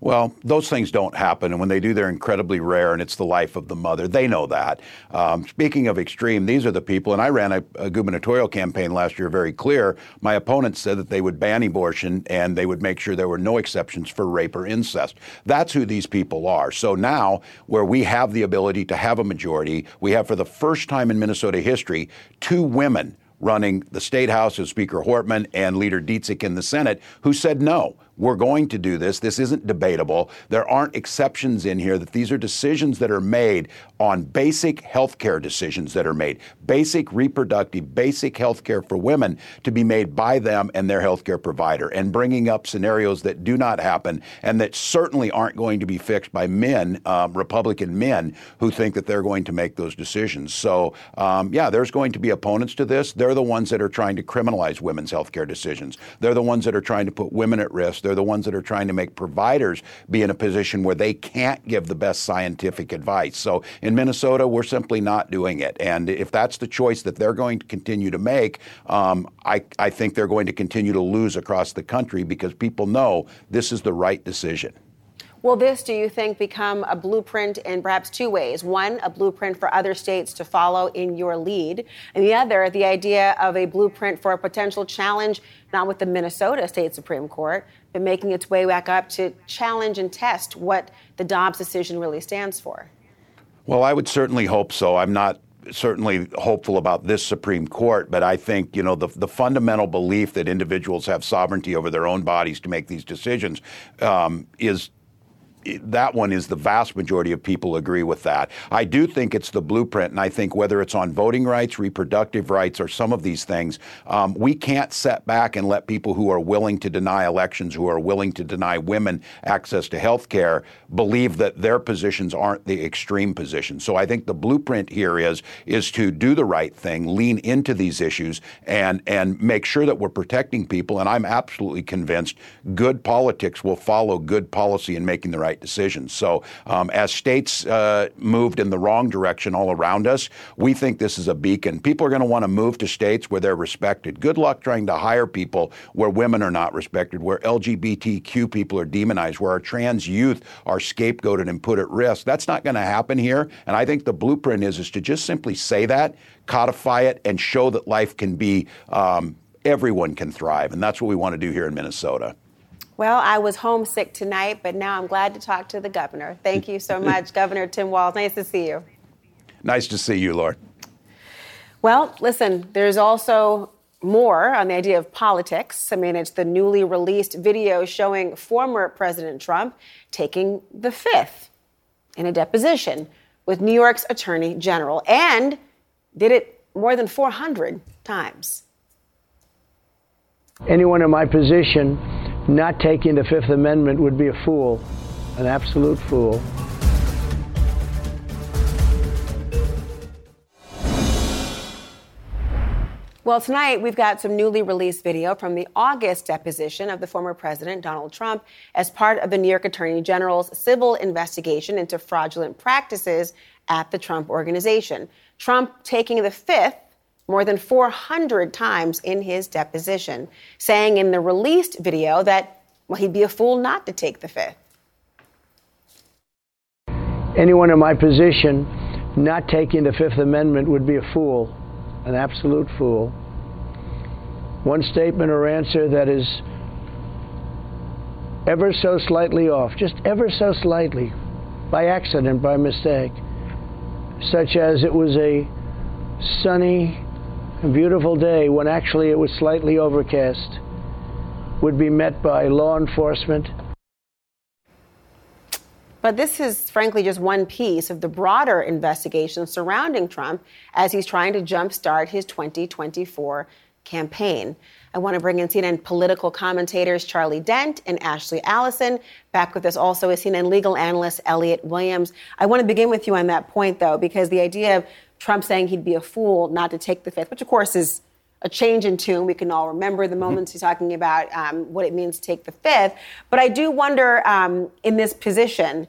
Well, those things don't happen, and when they do, they're incredibly rare, and it's the life of the mother. They know that. Um, speaking of extreme, these are the people, and I ran a, a, gubernatorial campaign last year very clear. My opponents said that they would ban abortion and they would make sure there were no exceptions for rape or incest. That's who these people are. So now, where we have the ability to have a majority, we have for the first time in Minnesota history two women running the state house as Speaker Hortman and Leader Dziedzic in the Senate who said no. We're going to do this. This isn't debatable. There aren't exceptions in here that these are decisions that are made on basic health care decisions that are made, basic reproductive, basic health care for women to be made by them and their health care provider, and bringing up scenarios that do not happen and that certainly aren't going to be fixed by men, um, Republican men, who think that they're going to make those decisions. So, um, yeah, there's going to be opponents to this. They're the ones that are trying to criminalize women's health care decisions. They're the ones that are trying to put women at risk. They're the ones that are trying to make providers be in a position where they can't give the best scientific advice. So in Minnesota, we're simply not doing it. And if that's the choice that they're going to continue to make, um, I, I think they're going to continue to lose across the country because people know this is the right decision. Will this, do you think, become a blueprint in perhaps two ways? One, a blueprint for other states to follow in your lead, and the other, the idea of a blueprint for a potential challenge, not with the Minnesota State Supreme Court, but making its way back up to challenge and test what the Dobbs decision really stands for? Well, I would certainly hope so. I'm not certainly hopeful about this Supreme Court, but I think you know the the fundamental belief that individuals have sovereignty over their own bodies to make these decisions um, is that one is the vast majority of people agree with that. I do think it's the blueprint, and I think whether it's on voting rights, reproductive rights, or some of these things, um, we can't set back and let people who are willing to deny elections, who are willing to deny women access to health care, believe that their positions aren't the extreme positions. So I think the blueprint here is is to do the right thing, lean into these issues, and and make sure that we're protecting people. And I'm absolutely convinced good politics will follow good policy in making the right right decisions. So um, as states uh, moved in the wrong direction all around us, we think this is a beacon. People are going to want to move to states where they're respected. Good luck trying to hire people where women are not respected, where LGBTQ people are demonized, where our trans youth are scapegoated and put at risk. That's not going to happen here. And I think the blueprint is is to just simply say that, codify it, and show that life can be. Um, everyone can thrive, and that's what we want to do here in Minnesota. Well, I was homesick tonight, but now I'm glad to talk to the governor. Thank you so (laughs) much, Governor Tim Walz. Nice to see you. Nice to see you, Laura. Well, listen, there's also more on the idea of politics. I mean, it's the newly released video showing former President Trump taking the fifth in a deposition with New York's Attorney General and did it more than 400 times. Anyone in my position not taking the Fifth Amendment would be a fool, an absolute fool. Well, tonight we've got some newly released video from the August deposition of the former president, Donald Trump, as part of the New York Attorney General's civil investigation into fraudulent practices at the Trump Organization. Trump taking the fifth more than 400 times in his deposition, saying in the released video that, well, he'd be a fool not to take the fifth. Anyone in my position not taking the Fifth Amendment would be a fool, an absolute fool. One statement or answer that is ever so slightly off, just ever so slightly, by accident, by mistake, such as it was a sunny, a beautiful day when actually it was slightly overcast would be met by law enforcement. But this is frankly just one piece of the broader investigation surrounding Trump as he's trying to jumpstart his 2024 campaign. I want to bring in CNN political commentators Charlie Dent and Ashley Allison. Back with us also is CNN legal analyst Elliot Williams. I want to begin with you on that point, though, because the idea of Trump saying he'd be a fool not to take the fifth, which of course is a change in tune. We can all remember the mm-hmm. moments he's talking about um, what it means to take the fifth. But I do wonder um, in this position,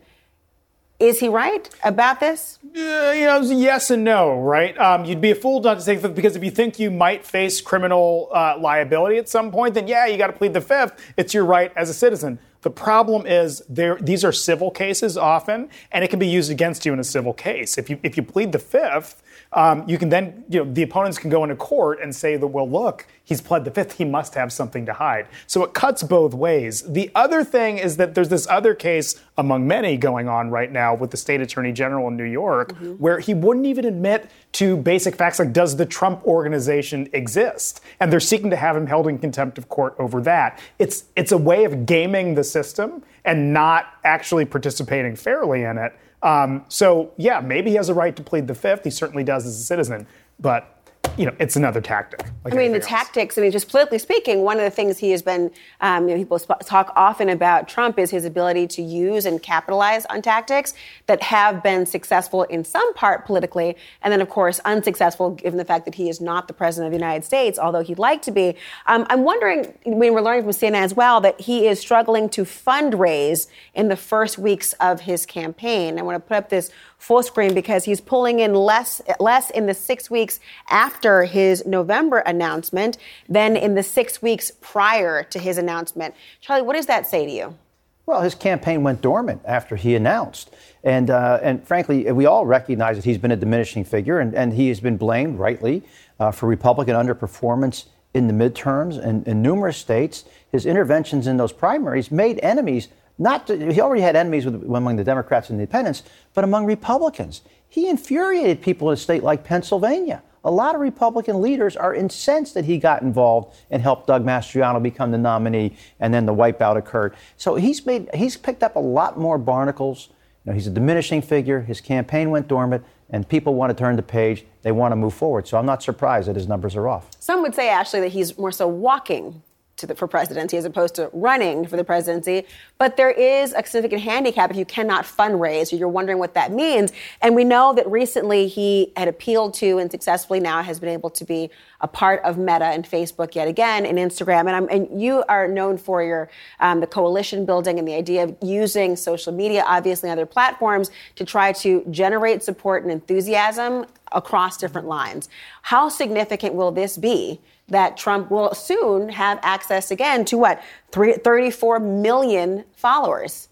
is he right about this? Uh, you know, yes and no, right? Um, you'd be a fool not to take the fifth because if you think you might face criminal uh, liability at some point, then yeah, you got to plead the fifth. It's your right as a citizen. The problem is these are civil cases often, and it can be used against you in a civil case. If you if you plead the fifth, um, you can then, you know, the opponents can go into court and say that, well, look, he's pled the fifth, he must have something to hide. So it cuts both ways. The other thing is that there's this other case among many going on right now with the state attorney general in New York, mm-hmm. where he wouldn't even admit to basic facts like, does the Trump organization exist? And they're seeking to have him held in contempt of court over that. It's, it's a way of gaming the system and not actually participating fairly in it. Um, so, yeah, maybe he has a right to plead the fifth. He certainly does as a citizen. But you know, it's another tactic. Like I mean, the else. tactics. I mean, just politically speaking, one of the things he has been, um, you know, people sp- talk often about Trump is his ability to use and capitalize on tactics that have been successful in some part politically, and then of course unsuccessful given the fact that he is not the president of the United States, although he'd like to be. Um, I'm wondering. I mean, we're learning from CNN as well that he is struggling to fundraise in the first weeks of his campaign. I want to put up this full screen because he's pulling in less less in the six weeks after his November announcement than in the six weeks prior to his announcement. Charlie, what does that say to you? Well, his campaign went dormant after he announced. And, uh, and frankly, we all recognize that he's been a diminishing figure, and, and he has been blamed, rightly, uh, for Republican underperformance in the midterms and in numerous states. His interventions in those primaries made enemies not to, he already had enemies with, among the Democrats and independents, but among Republicans. He infuriated people in a state like Pennsylvania. A lot of Republican leaders are incensed that he got involved and helped Doug Mastriano become the nominee, and then the wipeout occurred. So he's made he's picked up a lot more barnacles. You know, he's a diminishing figure. His campaign went dormant, and people want to turn the page. They want to move forward. So I'm not surprised that his numbers are off. Some would say, Ashley, that he's more so walking the, for presidency as opposed to running for the presidency. But there is a significant handicap if you cannot fundraise you're wondering what that means. And we know that recently he had appealed to and successfully now has been able to be a part of Meta and Facebook yet again and Instagram. And, and you are known for your um, the coalition building and the idea of using social media, obviously, other platforms to try to generate support and enthusiasm across different lines. How significant will this be? That Trump will soon have access again to what? 34 million followers.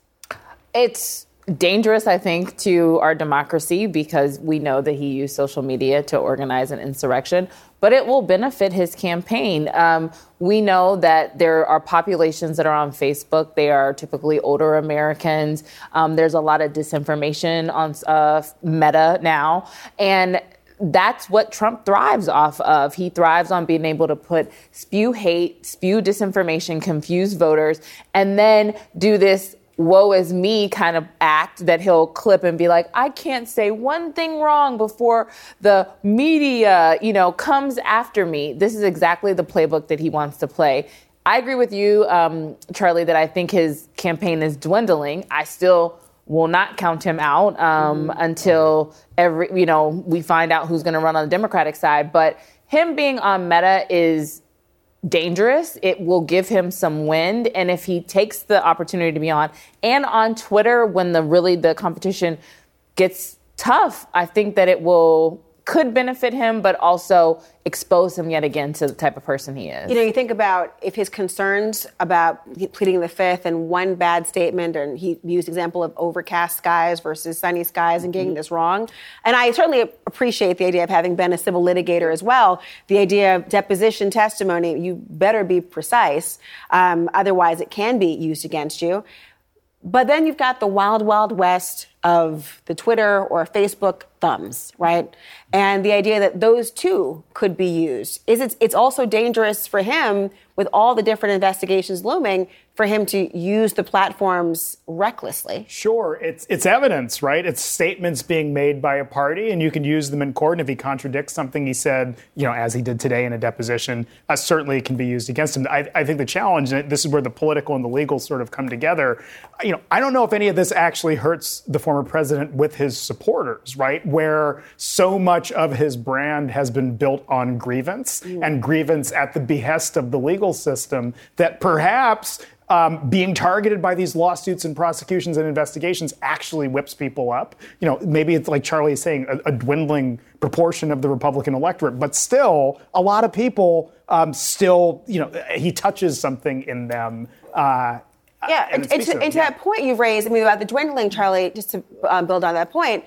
It's dangerous, I think, to our democracy because we know that he used social media to organize an insurrection, but it will benefit his campaign. Um, we know that there are populations that are on Facebook. They are typically older Americans. Um, there's a lot of disinformation on uh, Meta now. And that's what Trump thrives off of. He thrives on being able to put spew hate, spew disinformation, confuse voters, and then do this woe is me kind of act that he'll clip and be like, I can't say one thing wrong before the media, you know, comes after me. This is exactly the playbook that he wants to play. I agree with you, um, Charlie, that I think his campaign is dwindling. I still will not count him out um, mm-hmm. until every you know we find out who's going to run on the Democratic side. But him being on Meta is dangerous. It will give him some wind, and if he takes the opportunity to be on and on Twitter when the really the competition gets tough, I think that it will could benefit him, but also expose him yet again to the type of person he is. You know, you think about if his concerns about pleading the fifth and one bad statement, and he used example of overcast skies versus sunny skies and getting mm-hmm. this wrong. And I certainly appreciate the idea of having been a civil litigator as well. The idea of deposition testimony, you better be precise, um, otherwise it can be used against you. But then you've got the wild, wild west of the Twitter or Facebook thumbs, right? And the idea that those two could be used is it's, it's also dangerous for him with all the different investigations looming for him to use the platforms recklessly. Sure, it's it's evidence, right? It's statements being made by a party, and you can use them in court. And if he contradicts something he said, you know, as he did today in a deposition, uh, certainly can be used against him. I, I think the challenge, and this is where the political and the legal sort of come together. You know, I don't know if any of this actually hurts the former president with his supporters, right? Where so much of his brand has been built on grievance mm. and grievance at the behest of the legal system that perhaps um, being targeted by these lawsuits and prosecutions and investigations actually whips people up. You know, maybe it's like Charlie is saying, a, a dwindling proportion of the Republican electorate, but still, a lot of people um, still, you know, he touches something in them. Uh, yeah, and, and, to, and to, that point you've raised, I mean, about the dwindling, Charlie, just to um, build on that point,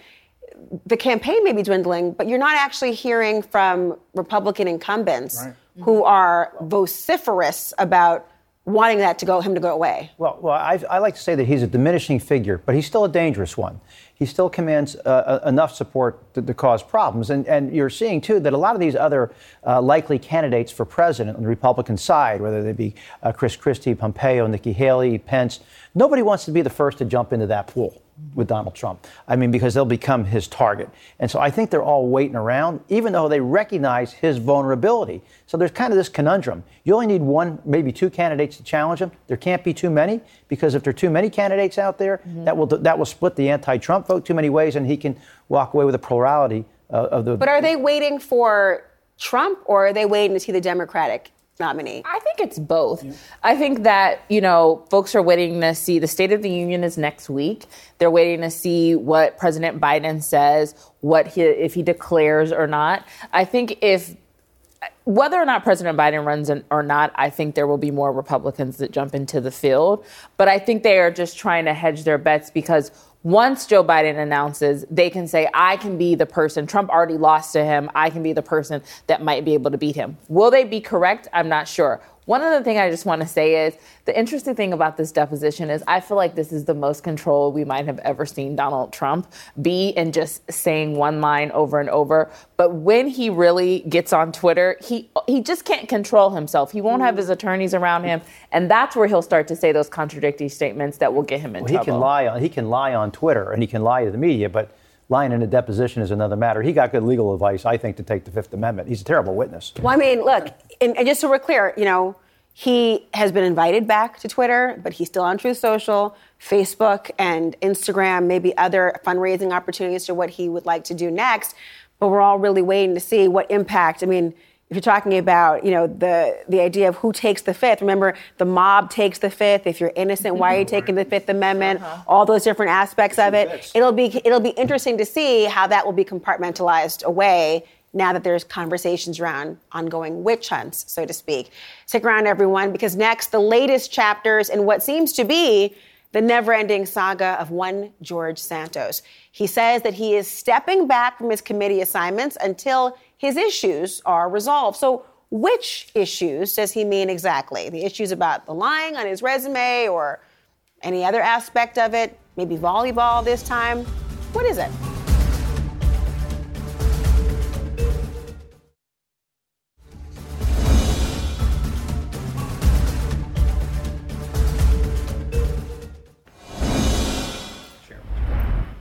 the campaign may be dwindling, but you're not actually hearing from Republican incumbents right. who are vociferous about wanting that to go him to go away. Well, well, I, I like to say that he's a diminishing figure, but he's still a dangerous one. he still commands uh, enough support to, to, cause problems. And, and you're seeing, too, that a lot of these other uh, likely candidates for president on the Republican side, whether they be uh, Chris Christie, Pompeo, Nikki Haley, Pence, nobody wants to be the first to jump into that pool with Donald Trump. I mean, because they'll become his target. And so I think they're all waiting around, even though they recognize his vulnerability. So there's kind of this conundrum. You only need one, maybe two candidates to challenge him. There can't be too many, because if there are too many candidates out there, mm-hmm. that will that will split the anti-Trump vote too many ways, and he can walk away with a plurality uh, of the. But are they waiting for Trump, or are they waiting to see the Democratic nominee? I think it's both. Yeah. I think that, you know, folks are waiting to see the State of the Union is next week. They're waiting to see what President Biden says, what he, if he declares or not. I think if whether or not President Biden runs or not, I think there will be more Republicans that jump into the field. But I think they are just trying to hedge their bets because once Joe Biden announces, they can say, I can be the person. Trump already lost to him. I can be the person that might be able to beat him. Will they be correct? I'm not sure. One other thing I just want to say is the interesting thing about this deposition is I feel like this is the most control we might have ever seen Donald Trump be in just saying one line over and over. But when he really gets on Twitter, he he just can't control himself. He won't have mm. his attorneys around him, and that's where he'll start to say those contradictory statements that will get him in well, trouble. He can lie on he can lie on Twitter and he can lie to the media, but lying in a deposition is another matter. He got good legal advice, I think, to take the Fifth Amendment. He's a terrible witness. Well, I mean, look, and, and just so we're clear, you know, he has been invited back to Twitter, but he's still on Truth Social, Facebook, and Instagram, maybe other fundraising opportunities to what he would like to do next. But we're all really waiting to see what impact. I mean, if you're talking about, you know, the the idea of who takes the fifth, remember the mob takes the fifth. If you're innocent, why are you taking the Fifth Amendment? Uh-huh. All those different aspects of it. It'll be it'll be interesting to see how that will be compartmentalized away now that there's conversations around ongoing witch hunts, so to speak. Stick around, everyone, because next, the latest chapters in what seems to be the never ending saga of one George Santos. He says that he is stepping back from his committee assignments until his issues are resolved. So, which issues does he mean exactly? The issues about the lying on his resume or any other aspect of it? Maybe volleyball this time? What is it?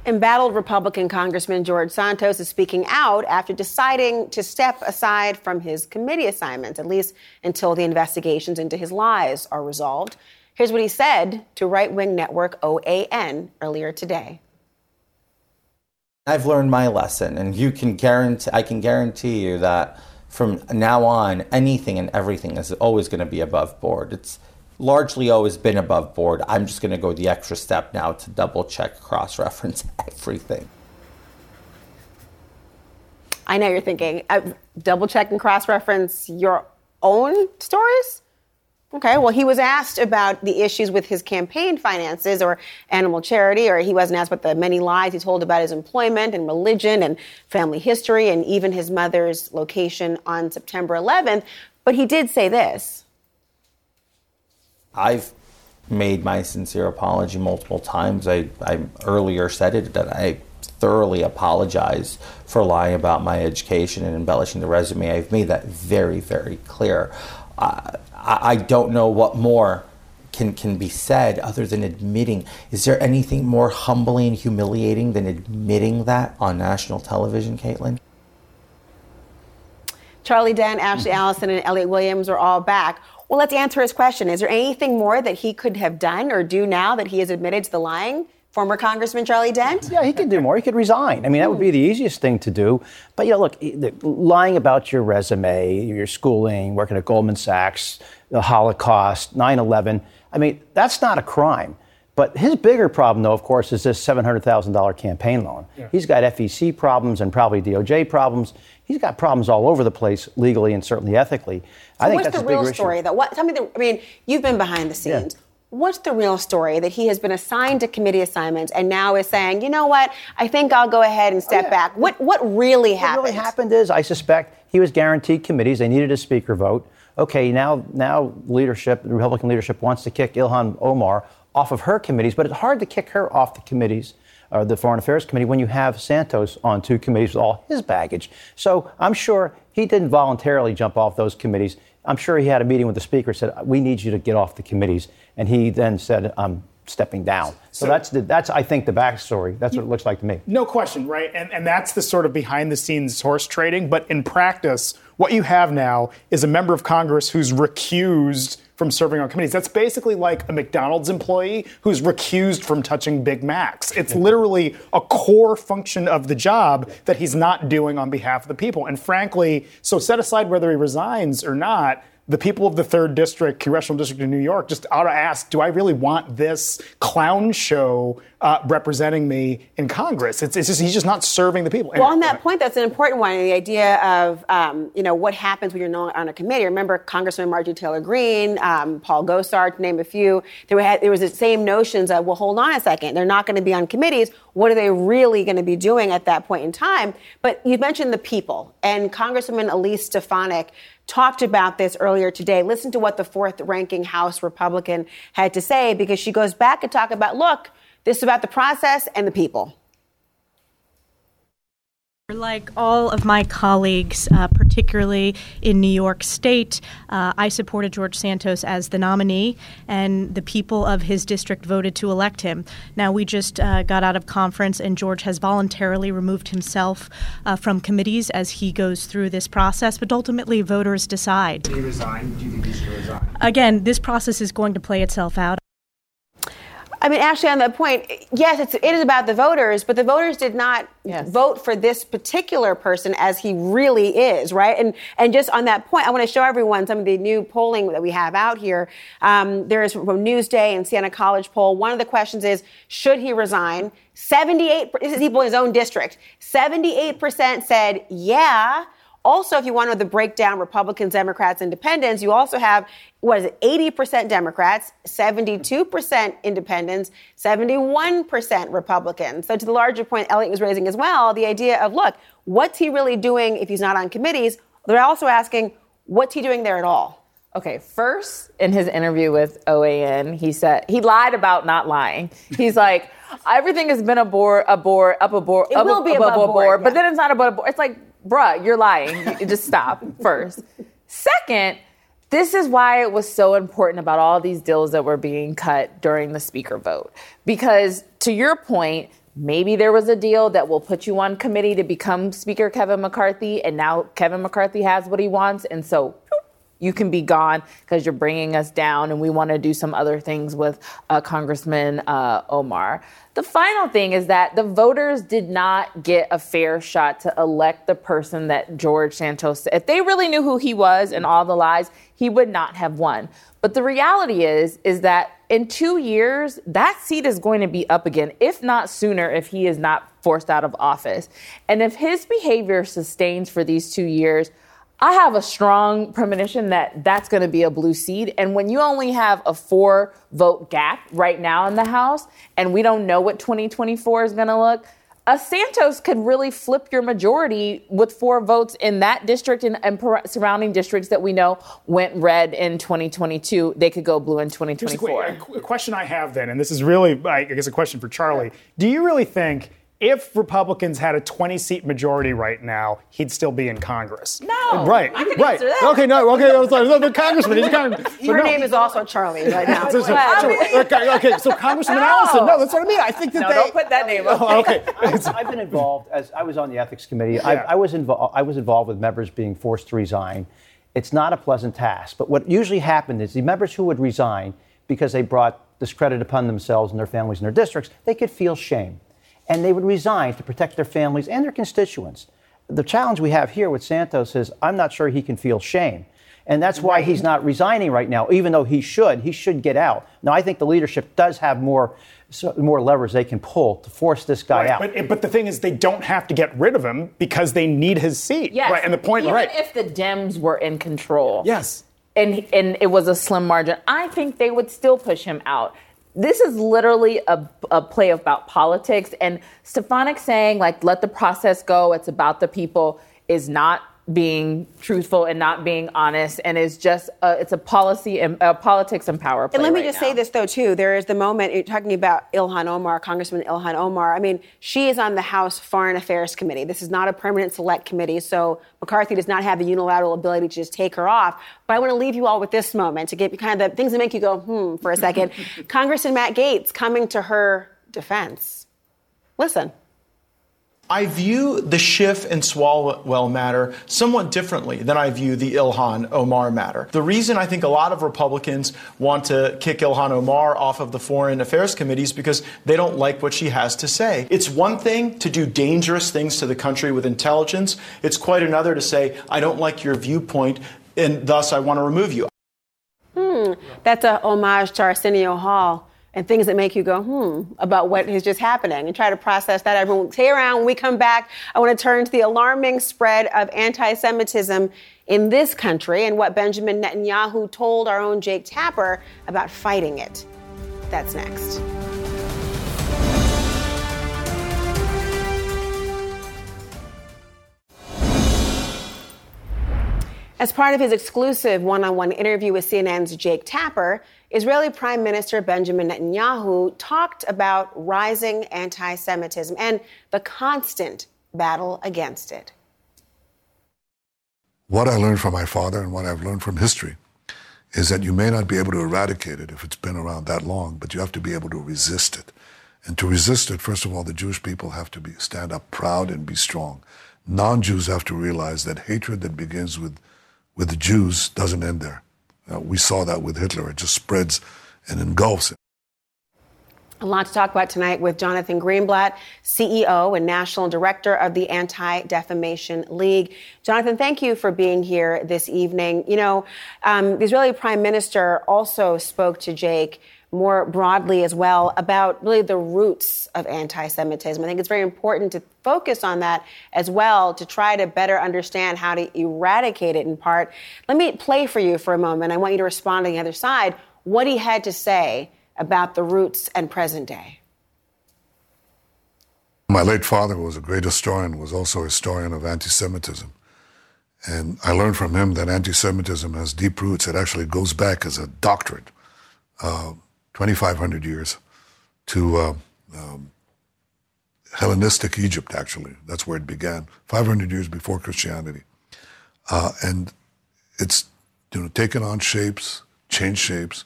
Embattled Republican Congressman George Santos is speaking out after deciding to step aside from his committee assignments, at least until the investigations into his lies are resolved. Here's what he said to right wing network OAN earlier today. I've learned my lesson, and you can guarantee, I can guarantee you that from now on, anything and everything is always going to be above board. It's largely always been above board. I'm just going to go the extra step now to double check, cross reference (laughs) everything. I know you're thinking, uh, double check and cross reference your own stories? Okay, well, he was asked about the issues with his campaign finances or animal charity, or he wasn't asked about the many lies he told about his employment and religion and family history and even his mother's location on September 11th. But he did say this. I've made my sincere apology multiple times. I, I earlier said it that I thoroughly apologize for lying about my education and embellishing the resume. I've made that very, very clear. Uh, I, I don't know what more can, can be said other than admitting. Is there anything more humbling and humiliating than admitting that on national television, Caitlin? Charlie Dent, Ashley Allison, and Elliot Williams are all back. Well, let's answer his question. Is there anything more that he could have done or do now that he has admitted to the lying? Former Congressman Charlie Dent? Yeah, he could do more. He could resign. I mean, that would be the easiest thing to do. But, you know, look, lying about your resume, your schooling, working at Goldman Sachs, the Holocaust, 9 11, I mean, that's not a crime. But his bigger problem, though, of course, is this $700,000 campaign loan. Yeah. He's got FEC problems and probably DOJ problems. He's got problems all over the place, legally and certainly ethically. So I think what's that's the real issue. story, though? What, tell me the. I mean, you've been behind the scenes. Yeah. What's the real story that he has been assigned to committee assignments and now is saying, you know what, I think I'll go ahead and step oh, yeah. back? What what really happened? What really happened is, I suspect he was guaranteed committees. They needed a speaker vote. Okay, now now leadership, the Republican leadership wants to kick Ilhan Omar off of her committees, but it's hard to kick her off the committees or the Foreign Affairs Committee when you have Santos on two committees with all his baggage. So I'm sure he didn't voluntarily jump off those committees. I'm sure he had a meeting with the speaker, said, "We need you to get off the committees," and he then said, "I'm stepping down." So, so that's the, that's I think the backstory. That's what it looks like to me. No question, right? And and that's the sort of behind the scenes horse trading. But in practice, what you have now is a member of Congress who's recused from serving on committees. That's basically like a McDonald's employee who's recused from touching Big Macs. It's literally a core function of the job that he's not doing on behalf of the people. And frankly, so set aside whether he resigns or not, the people of the third district, congressional district in New York, just ought to ask, do I really want this clown show uh, representing me in Congress? It's, it's, just he's just not serving the people. Well, on that point, that's an important one. The idea of um, you know what happens when you're not on a committee. Remember Congressman Marjorie Taylor Greene, um, Paul Gosar, to name a few. There, had, there was the same notions of well, hold on a second, they're not going to be on committees. What are they really going to be doing at that point in time? But you mentioned the people, and Congresswoman Elise Stefanik talked about this earlier today. Listen to what the fourth ranking House Republican had to say because she goes back and talk about, look, this is about the process and the people. Like all of my colleagues, uh, particularly in New York State, uh, I supported George Santos as the nominee, and the people of his district voted to elect him. Now, we just uh, got out of conference, and George has voluntarily removed himself uh, from committees as he goes through this process, but ultimately, voters decide. Did he resign? Do you think he should resign? Again, this process is going to play itself out. I mean, actually, on that point, yes, it's, it is about the voters, but the voters did not yes. vote for this particular person as he really is, right? And and just on that point, I want to show everyone some of the new polling that we have out here. Um, there is from Newsday and Siena College poll. One of the questions is, should he resign? 78, this is people in his own district. 78% said, yeah. Also, if you want to know the breakdown, Republicans, Democrats, Independents, you also have what is it, 80% Democrats, 72% Independents, 71% Republicans. So to the larger point Elliot was raising as well, the idea of look, what's he really doing if he's not on committees? They're also asking, what's he doing there at all? Okay, first in his interview with OAN, he said he lied about not lying. He's like, everything has been aboard, aboard, up aboard, it up, will be above, above board, board yeah. but then it's not above board. It's like bruh, you're lying. You just stop (laughs) first. Second, this is why it was so important about all these deals that were being cut during the speaker vote. Because to your point, maybe there was a deal that will put you on committee to become Speaker Kevin McCarthy, and now Kevin McCarthy has what he wants, and so you can be gone because you're bringing us down, and we want to do some other things with uh, Congressman uh, Omar. The final thing is that the voters did not get a fair shot to elect the person that George Santos. If they really knew who he was and all the lies, he would not have won. But the reality is, is that in two years, that seat is going to be up again, if not sooner, if he is not forced out of office. And if his behavior sustains for these two years, I have a strong premonition that that's going to be a blue seed. And when you only have a four vote gap right now in the House, and we don't know what 2024 is going to look, a Santos could really flip your majority with four votes in that district and, and surrounding districts that we know went red in 2022. They could go blue in 2024. A, a question I have then, and this is really, I guess, a question for Charlie. Do you really think? If Republicans had a 20 seat majority right now, he'd still be in Congress. No. Right. I can right. Answer that. Okay, no, okay, I was like, no, the congressman, he's a congressman. Your no. name is also Charlie right now. so, so, so, okay, okay, so Congressman no. Allison, no, that's what I mean. I think that no, they. don't put that name up. (laughs) Oh, okay. (laughs) I've been involved, as I was on the ethics committee, yeah. I, I, was invo- I was involved with members being forced to resign. It's not a pleasant task, but what usually happened is the members who would resign because they brought discredit upon themselves and their families and their districts, they could feel shame and they would resign to protect their families and their constituents. The challenge we have here with Santos is I'm not sure he can feel shame. And that's why he's not resigning right now, even though he should. He should get out. Now, I think the leadership does have more, more levers they can pull to force this guy right, out. But, but the thing is, they don't have to get rid of him because they need his seat. Yes. Right. And the point, Even right. if the Dems were in control. Yes. And, and it was a slim margin, I think they would still push him out this is literally a, a play about politics. And Stefanik saying, like, let the process go, it's about the people, is not being truthful and not being honest, and it's just uh, it's a policy and uh, politics and power. Play And let me right just now. say this though too. There is the moment you're talking about Ilhan Omar, Congressman Ilhan Omar. I mean, she is on the House Foreign Affairs Committee. This is not a permanent select committee, so McCarthy does not have the unilateral ability to just take her off. But I want to leave you all with this moment to get kind of the things that make you go hmm for a second. (laughs) Congressman Matt Gaetz coming to her defense. Listen. I view the Schiff and Swalwell matter somewhat differently than I view the Ilhan Omar matter. The reason I think a lot of Republicans want to kick Ilhan Omar off of the Foreign Affairs Committee is because they don't like what she has to say. It's one thing to do dangerous things to the country with intelligence, it's quite another to say, I don't like your viewpoint, and thus I want to remove you. Hmm, that's a homage to Arsenio Hall and things that make you go, hmm, about what is just happening and try to process that. Everyone, stay around. When we come back, I want to turn to the alarming spread of anti Semitism in this country and what Benjamin Netanyahu told our own Jake Tapper about fighting it. That's next. As part of his exclusive one on one interview with CNN's Jake Tapper, Israeli Prime Minister Benjamin Netanyahu talked about rising anti Semitism and the constant battle against it. What I learned from my father and what I've learned from history is that you may not be able to eradicate it if it's been around that long, but you have to be able to resist it. And to resist it, first of all, the Jewish people have to be, stand up proud and be strong. Non Jews have to realize that hatred that begins with with the Jews doesn't end there. Uh, we saw that with Hitler. It just spreads and engulfs it. A lot to talk about tonight with Jonathan Greenblatt, CEO and National Director of the Anti Defamation League. Jonathan, thank you for being here this evening. You know, um, the Israeli Prime Minister also spoke to Jake more broadly as well about really the roots of anti Semitism. I think it's very important to focus on that as well to try to better understand how to eradicate it in part. Let me play for you for a moment. I want you to respond on the other side what he had to say about the roots and present day. My late father was a great historian, was also a historian of anti Semitism. And I learned from him that anti Semitism has deep roots. It actually goes back as a doctrine. uh, 2,500 years, to uh, um, Hellenistic Egypt, actually. That's where it began, 500 years before Christianity. Uh, and it's you know, taken on shapes, changed shapes,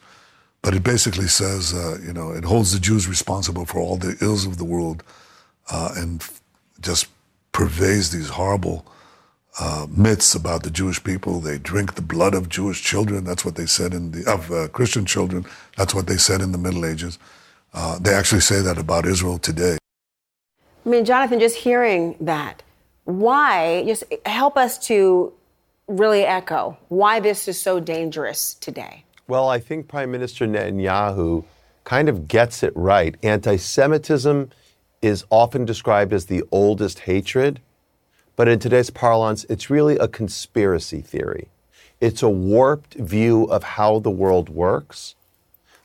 but it basically says, uh, you know, it holds the Jews responsible for all the ills of the world uh, and just purveys these horrible uh, myths about the Jewish people. They drink the blood of Jewish children. That's what they said in the of uh, Christian children. That's what they said in the Middle Ages. Uh, they actually say that about Israel today. I mean, Jonathan, just hearing that, why, just help us to really echo why this is so dangerous today. Well, I think Prime Minister Netanyahu kind of gets it right. Anti Semitism is often described as the oldest hatred, but in today's parlance, it's really a conspiracy theory. It's a warped view of how the world works.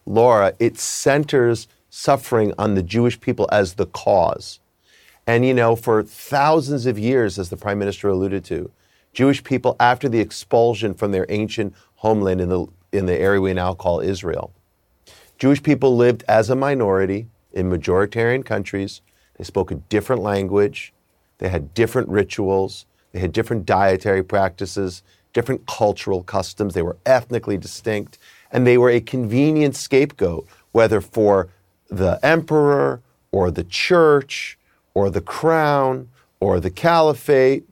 Laura, it centers suffering on the Jewish people as the cause. And you know, for thousands of years, as the Prime Minister alluded to, Jewish people, after the expulsion from their ancient homeland in the, in the area we now call Israel, Jewish people lived as a minority in majoritarian countries. They spoke a different language. They had different rituals. They had different dietary practices, different cultural customs. They were ethnically distinct. And they were a convenient scapegoat, whether for the emperor or the church or the crown or the caliphate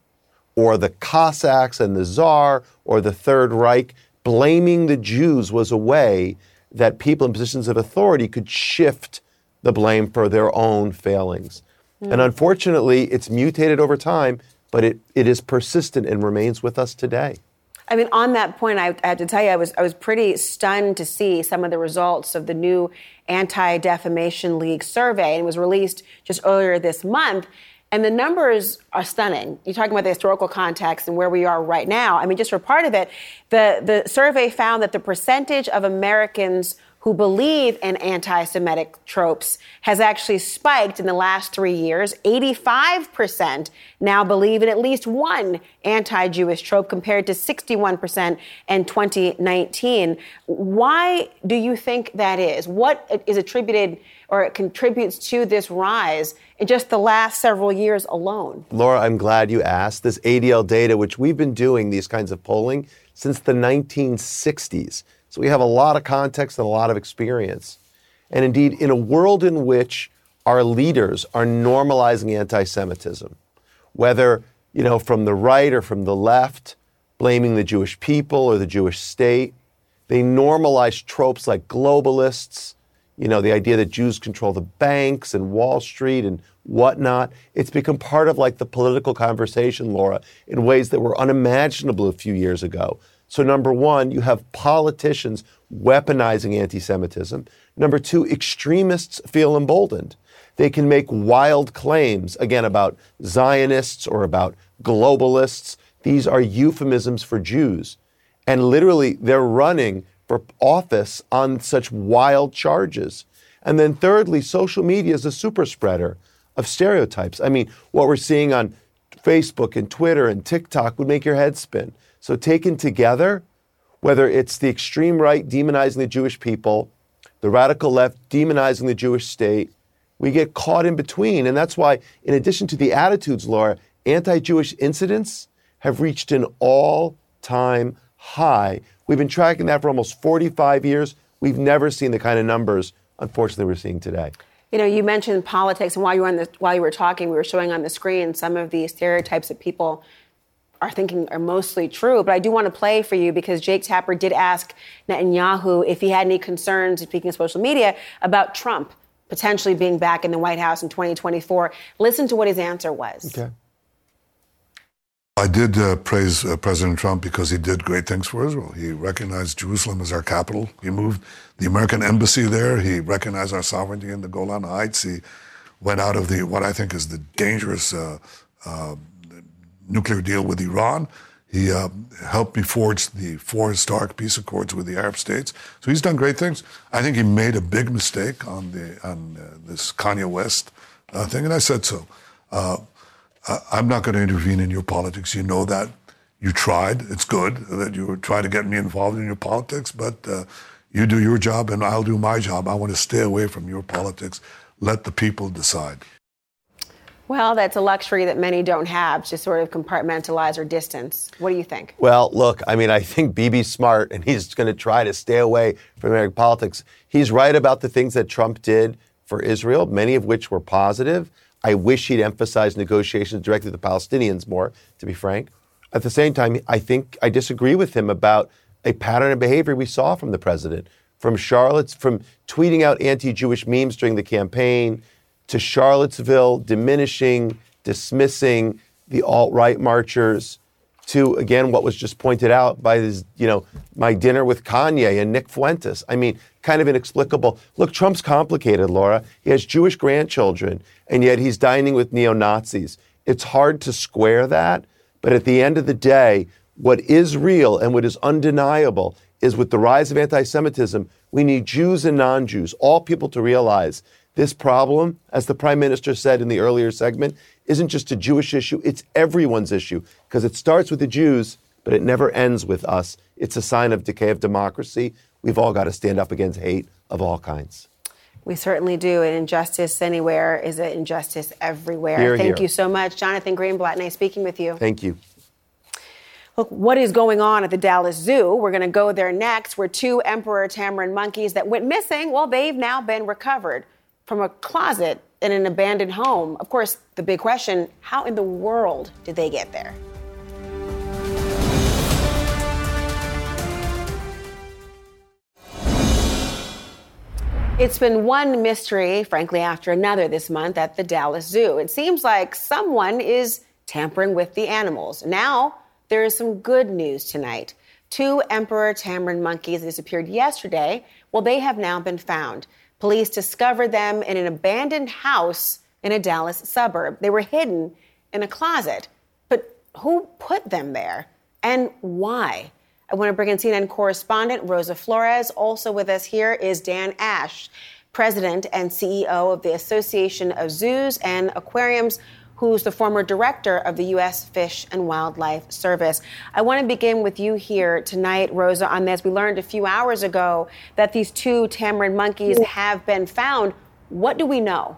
or the Cossacks and the Tsar or the Third Reich. Blaming the Jews was a way that people in positions of authority could shift the blame for their own failings. Mm. And unfortunately, it's mutated over time, but it, it is persistent and remains with us today. I mean, on that point, I, I have to tell you, I was I was pretty stunned to see some of the results of the new Anti Defamation League survey, and it was released just earlier this month. And the numbers are stunning. You're talking about the historical context and where we are right now. I mean, just for part of it, the, the survey found that the percentage of Americans who believe in anti Semitic tropes has actually spiked in the last three years. 85% now believe in at least one anti Jewish trope compared to 61% in 2019. Why do you think that is? What is attributed or contributes to this rise in just the last several years alone? Laura, I'm glad you asked. This ADL data, which we've been doing these kinds of polling since the 1960s. So we have a lot of context and a lot of experience. And indeed, in a world in which our leaders are normalizing anti Semitism, whether you know, from the right or from the left, blaming the Jewish people or the Jewish state, they normalize tropes like globalists, you know, the idea that Jews control the banks and Wall Street and whatnot. It's become part of like the political conversation, Laura, in ways that were unimaginable a few years ago. So, number one, you have politicians weaponizing anti Semitism. Number two, extremists feel emboldened. They can make wild claims, again, about Zionists or about globalists. These are euphemisms for Jews. And literally, they're running for office on such wild charges. And then, thirdly, social media is a super spreader of stereotypes. I mean, what we're seeing on Facebook and Twitter and TikTok would make your head spin. So, taken together, whether it's the extreme right demonizing the Jewish people, the radical left demonizing the Jewish state, we get caught in between. And that's why, in addition to the attitudes, Laura, anti Jewish incidents have reached an all time high. We've been tracking that for almost 45 years. We've never seen the kind of numbers, unfortunately, we're seeing today. You know, you mentioned politics, and while you were the, while you were talking, we were showing on the screen some of the stereotypes of people are thinking are mostly true. But I do want to play for you because Jake Tapper did ask Netanyahu if he had any concerns, speaking of social media, about Trump potentially being back in the White House in 2024. Listen to what his answer was. Okay. I did uh, praise uh, President Trump because he did great things for Israel. He recognized Jerusalem as our capital. He moved the American embassy there. He recognized our sovereignty in the Golan Heights. He went out of the what I think is the dangerous uh, uh nuclear deal with Iran. He uh, helped me forge the four historic peace accords with the Arab states. So he's done great things. I think he made a big mistake on the on uh, this Kanye West uh, thing, and I said so. Uh, I'm not going to intervene in your politics. You know that. You tried. It's good that you were trying to get me involved in your politics, but uh, you do your job and I'll do my job. I want to stay away from your politics. Let the people decide. Well, that's a luxury that many don't have to sort of compartmentalize or distance. What do you think? Well, look, I mean, I think Bibi's smart and he's going to try to stay away from American politics. He's right about the things that Trump did for Israel, many of which were positive. I wish he'd emphasized negotiations directly with the Palestinians more, to be frank. At the same time, I think I disagree with him about a pattern of behavior we saw from the president, from Charlotte's, from tweeting out anti-Jewish memes during the campaign to Charlottesville, diminishing, dismissing the alt-right marchers, to again what was just pointed out by this, you know, my dinner with Kanye and Nick Fuentes. I mean, kind of inexplicable. Look, Trump's complicated, Laura. He has Jewish grandchildren, and yet he's dining with neo Nazis. It's hard to square that, but at the end of the day, what is real and what is undeniable is with the rise of anti Semitism, we need Jews and non Jews, all people to realize this problem, as the prime minister said in the earlier segment, isn't just a Jewish issue, it's everyone's issue because it starts with the Jews, but it never ends with us. It's a sign of decay of democracy. We've all got to stand up against hate of all kinds. We certainly do. And injustice anywhere is an injustice everywhere. Here, Thank here. you so much. Jonathan Greenblatt, nice speaking with you. Thank you. Look, what is going on at the Dallas Zoo? We're going to go there next, where two emperor tamarin monkeys that went missing, well, they've now been recovered from a closet in an abandoned home. Of course, the big question how in the world did they get there? It's been one mystery, frankly, after another this month at the Dallas Zoo. It seems like someone is tampering with the animals. Now, there is some good news tonight. Two emperor tamarin monkeys disappeared yesterday. Well, they have now been found. Police discovered them in an abandoned house in a Dallas suburb. They were hidden in a closet. But who put them there and why? I want to bring in CNN correspondent Rosa Flores. Also with us here is Dan Ashe, president and CEO of the Association of Zoos and Aquariums who's the former director of the U.S. Fish and Wildlife Service. I want to begin with you here tonight, Rosa, on this. We learned a few hours ago that these two tamarin monkeys have been found. What do we know?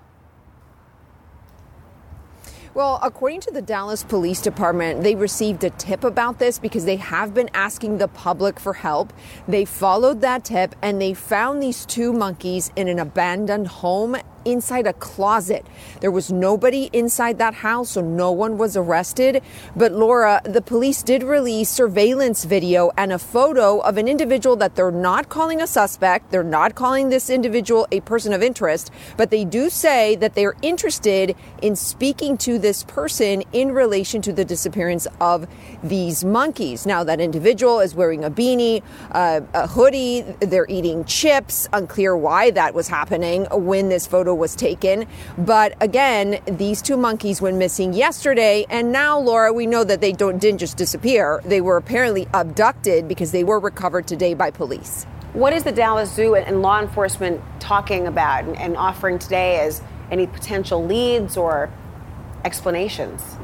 Well, according to the Dallas Police Department, they received a tip about this because they have been asking the public for help. They followed that tip and they found these two monkeys in an abandoned home inside a closet. There was nobody inside that house, so no one was arrested. But Laura, the police did release surveillance video and a photo of an individual that they're not calling a suspect. They're not calling this individual a person of interest, but they do say that they're interested in speaking to this person in relation to the disappearance of these monkeys. Now, that individual is wearing a beanie, uh, a hoodie, they're eating chips. Unclear why that was happening when this photo was taken. But again, these two monkeys went missing yesterday, and now, Laura, we know that they don't didn't just disappear. They were apparently abducted because they were recovered today by police. What is the Dallas Zoo and law enforcement talking about and offering today as any potential leads or explanations?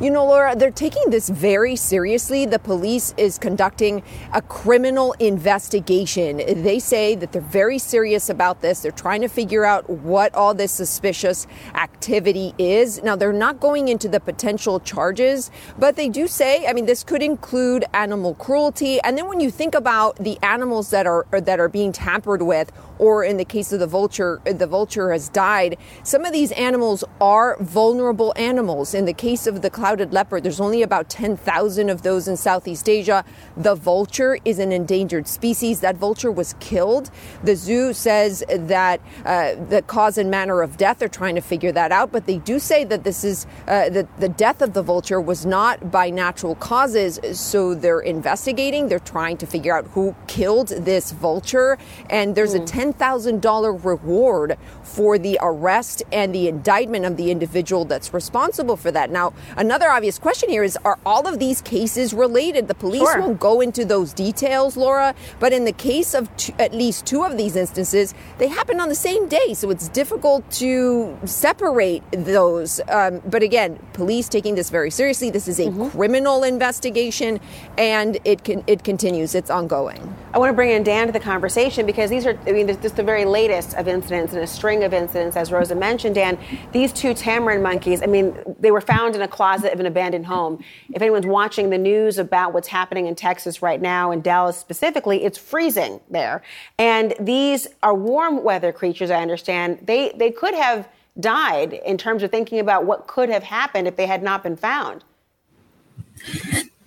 You know, Laura, they're taking this very seriously. The police is conducting a criminal investigation. They say that they're very serious about this. They're trying to figure out what all this suspicious activity is. Now, they're not going into the potential charges, but they do say, I mean, this could include animal cruelty. And then when you think about the animals that are that are being tampered with, or in the case of the vulture, the vulture has died. Some of these animals are vulnerable animals. In the case of the clouded leopard, there's only about 10,000 of those in Southeast Asia. The vulture is an endangered species. That vulture was killed. The zoo says that uh, the cause and manner of death, they're trying to figure that out, but they do say that this is uh, that the death of the vulture was not by natural causes. So they're investigating. They're trying to figure out who killed this vulture. And there's mm. a $10,000 reward for the arrest and the indictment of the individual that's responsible for that. Now, another obvious question here is are all of these cases related? The police sure. won't go into those details, Laura, but in the case of two, at least two of these instances, they happened on the same day, so it's difficult to separate those. Um, but again, police taking this very seriously. This is a mm-hmm. criminal investigation, and it can it continues. It's ongoing. I want to bring in Dan to the conversation because these are, I mean, just the very latest of incidents and a string of incidents, as Rosa mentioned, Dan. These two tamarin monkeys, I mean, they were found in a closet of an abandoned home. If anyone's watching the news about what's happening in Texas right now, in Dallas specifically, it's freezing there. And these are warm weather creatures, I understand. They, they could have died in terms of thinking about what could have happened if they had not been found.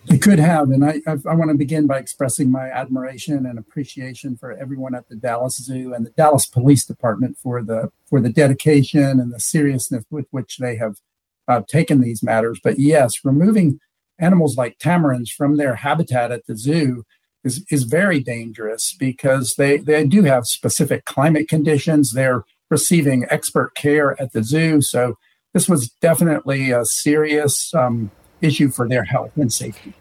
They could have, and I, I, I want to begin by expressing my admiration and appreciation for everyone at the Dallas Zoo and the Dallas Police Department for the for the dedication and the seriousness with which they have uh, taken these matters. But yes, removing animals like tamarins from their habitat at the zoo is is very dangerous because they they do have specific climate conditions. They're receiving expert care at the zoo, so this was definitely a serious. Um, issue for their health and safety.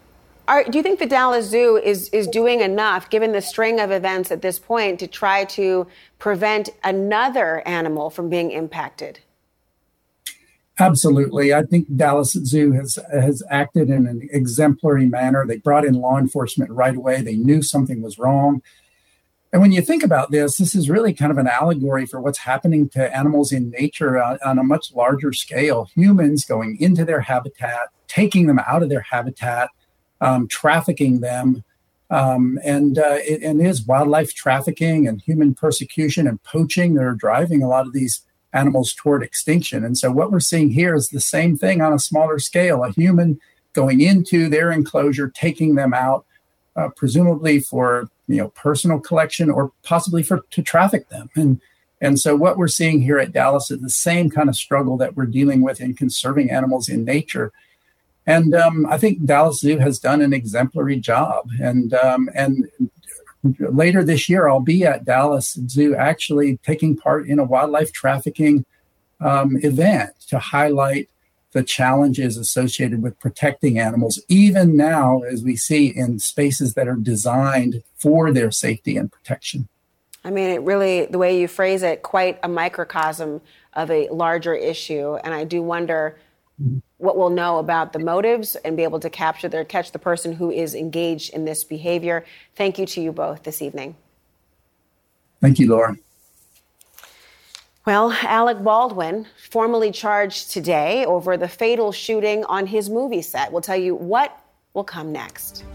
Are, do you think the Dallas Zoo is, is doing enough, given the string of events at this point, to try to prevent another animal from being impacted? Absolutely. I think Dallas Zoo has has acted in an exemplary manner. They brought in law enforcement right away. They knew something was wrong. And when you think about this, this is really kind of an allegory for what's happening to animals in nature on, on a much larger scale. Humans going into their habitat, taking them out of their habitat, um, trafficking them. Um, and uh, it, and it is wildlife trafficking and human persecution and poaching that are driving a lot of these animals toward extinction. And so what we're seeing here is the same thing on a smaller scale: a human going into their enclosure, taking them out, uh, presumably for you know personal collection or possibly for to traffic them. And and so what we're seeing here at Dallas is the same kind of struggle that we're dealing with in conserving animals in nature. And um, I think Dallas Zoo has done an exemplary job. And um, and later this year, I'll be at Dallas Zoo actually taking part in a wildlife trafficking um, event to highlight the challenges associated with protecting animals, even now, as we see in spaces that are designed for their safety and protection. I mean, it really, the way you phrase it, quite a microcosm of a larger issue. And I do wonder what we'll know about the motives and be able to capture their catch the person who is engaged in this behavior. Thank you to you both this evening. Thank you, Laura. Well, Alec Baldwin, formally charged today over the fatal shooting on his movie set. We'll tell you what will come next.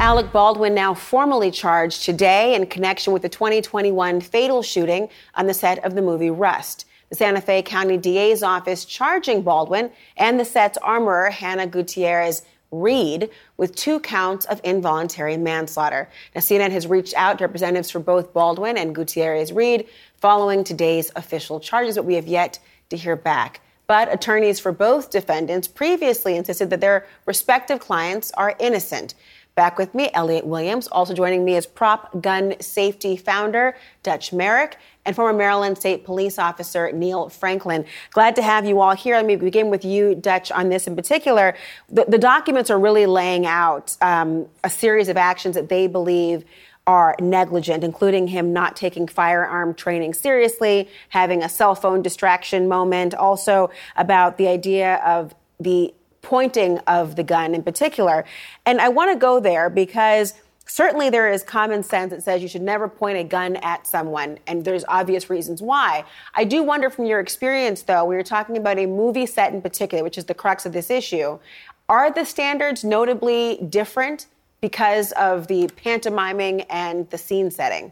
Alec Baldwin now formally charged today in connection with the 2021 fatal shooting on the set of the movie Rust. The Santa Fe County DA's office charging Baldwin and the set's armorer, Hannah Gutierrez Reed, with two counts of involuntary manslaughter. Now, CNN has reached out to representatives for both Baldwin and Gutierrez Reed following today's official charges, but we have yet to hear back. But attorneys for both defendants previously insisted that their respective clients are innocent. Back with me, Elliot Williams. Also joining me is Prop Gun Safety founder Dutch Merrick and former Maryland State Police Officer Neil Franklin. Glad to have you all here. Let me begin with you, Dutch, on this in particular. The, the documents are really laying out um, a series of actions that they believe are negligent, including him not taking firearm training seriously, having a cell phone distraction moment, also about the idea of the pointing of the gun in particular. And I want to go there because certainly there is common sense that says you should never point a gun at someone, and there's obvious reasons why. I do wonder from your experience, though, we were talking about a movie set in particular, which is the crux of this issue. Are the standards notably different because of the pantomiming and the scene setting?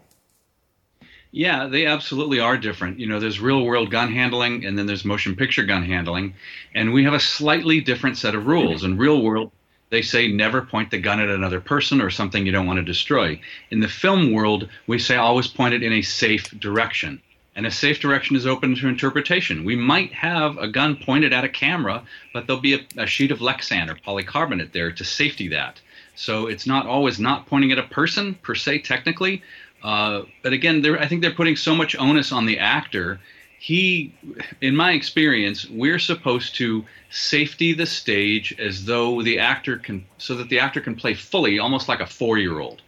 Yeah, they absolutely are different. You know, there's real world gun handling and then there's motion picture gun handling. And we have a slightly different set of rules. In real world, they say never point the gun at another person or something you don't want to destroy. In the film world, we say always point it in a safe direction. And a safe direction is open to interpretation. We might have a gun pointed at a camera, but there'll be a, a sheet of Lexan or polycarbonate there to safety that. So it's not always not pointing at a person per se, technically, uh, but again, I think they're putting so much onus on the actor. He, in my experience, we're supposed to safety the stage as though the actor can, so that the actor can play fully, almost like a four-year-old,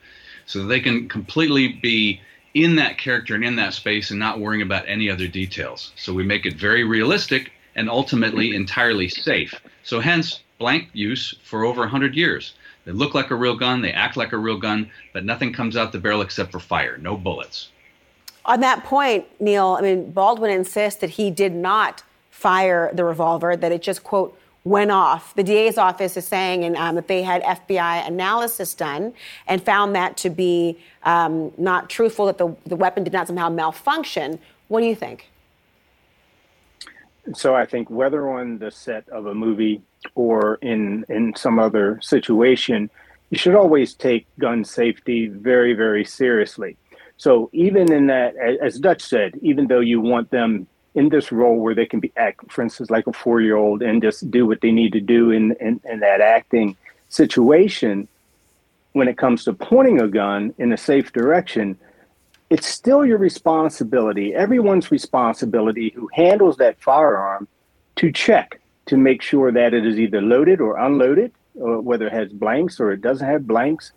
so they can completely be in that character and in that space and not worrying about any other details. So we make it very realistic and ultimately entirely safe. So hence blank use for over 100 years. They look like a real gun, they act like a real gun, but nothing comes out the barrel except for fire, no bullets. On that point, Neil, I mean, Baldwin insists that he did not fire the revolver, that it just, quote, went off. The DA's office is saying and, um, that they had FBI analysis done and found that to be um, not truthful, that the, the weapon did not somehow malfunction. What do you think? So I think whether on the set of a movie or in in some other situation, you should always take gun safety very very seriously. So even in that, as Dutch said, even though you want them in this role where they can be act, for instance, like a four year old and just do what they need to do in, in, in that acting situation, when it comes to pointing a gun in a safe direction, it's still your responsibility, everyone's responsibility who handles that firearm to check to make sure that it is either loaded or unloaded, or whether it has blanks or it doesn't have blanks,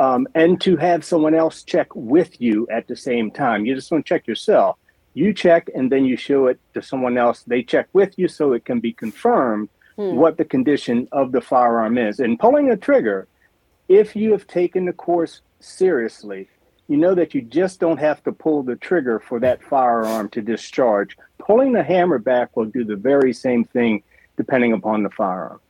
um, and to have someone else check with you at the same time. You just don't check yourself. You check and then you show it to someone else. They check with you so it can be confirmed hmm. what the condition of the firearm is. And pulling a trigger, if you have taken the course seriously, you know that you just don't have to pull the trigger for that firearm to discharge. Pulling the hammer back will do the very same thing depending upon the firearm.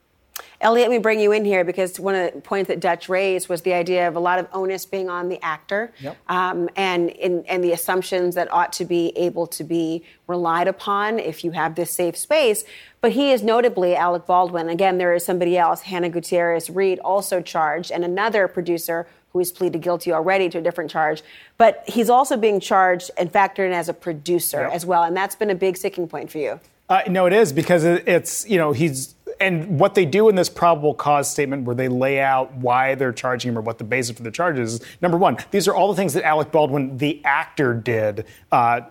Elliot, let me bring you in here because one of the points that Dutch raised was the idea of a lot of onus being on the actor yep. um, and, in, and the assumptions that ought to be able to be relied upon if you have this safe space. But he is notably Alec Baldwin. Again, there is somebody else, Hannah Gutierrez Reed, also charged, and another producer who has pleaded guilty already to a different charge. But he's also being charged and factored in as a producer yep. as well. And that's been a big sticking point for you. Uh, no, it is because it's, you know, he's and what they do in this probable cause statement, where they lay out why they're charging him or what the basis for the charges is, number one, these are all the things that Alec Baldwin, the actor, did. Uh,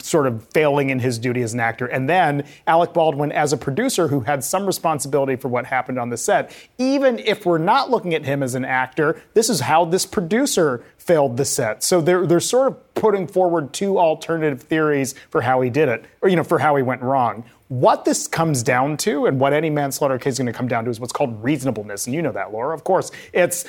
sort of failing in his duty as an actor. And then Alec Baldwin, as a producer who had some responsibility for what happened on the set, even if we're not looking at him as an actor, this is how this producer failed the set. So they're, they're sort of putting forward two alternative theories for how he did it, or, you know, for how he went wrong. What this comes down to, and what any manslaughter case is going to come down to, is what's called reasonableness. And you know that, Laura. Of course, it's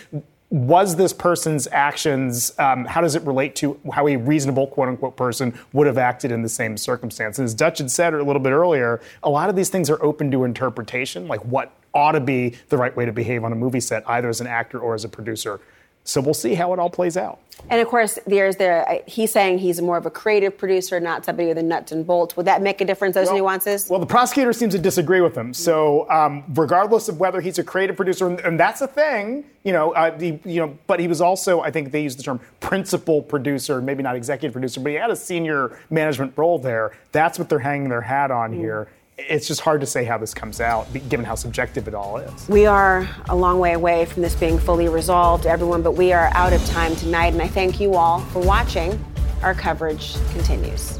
was this person's actions, um, how does it relate to how a reasonable, quote unquote, person would have acted in the same circumstance? And as Dutch had said a little bit earlier, a lot of these things are open to interpretation, like what ought to be the right way to behave on a movie set, either as an actor or as a producer. So we'll see how it all plays out. And of course, there's the he's saying he's more of a creative producer, not somebody with a nuts and bolts. Would that make a difference? Those well, nuances. Well, the prosecutor seems to disagree with him. So, um, regardless of whether he's a creative producer, and, and that's a thing, you know, uh, the, you know, but he was also, I think they use the term principal producer, maybe not executive producer, but he had a senior management role there. That's what they're hanging their hat on mm. here it's just hard to say how this comes out, given how subjective it all is. We are a long way away from this being fully resolved, everyone, but we are out of time tonight, and I thank you all for watching. Our coverage continues.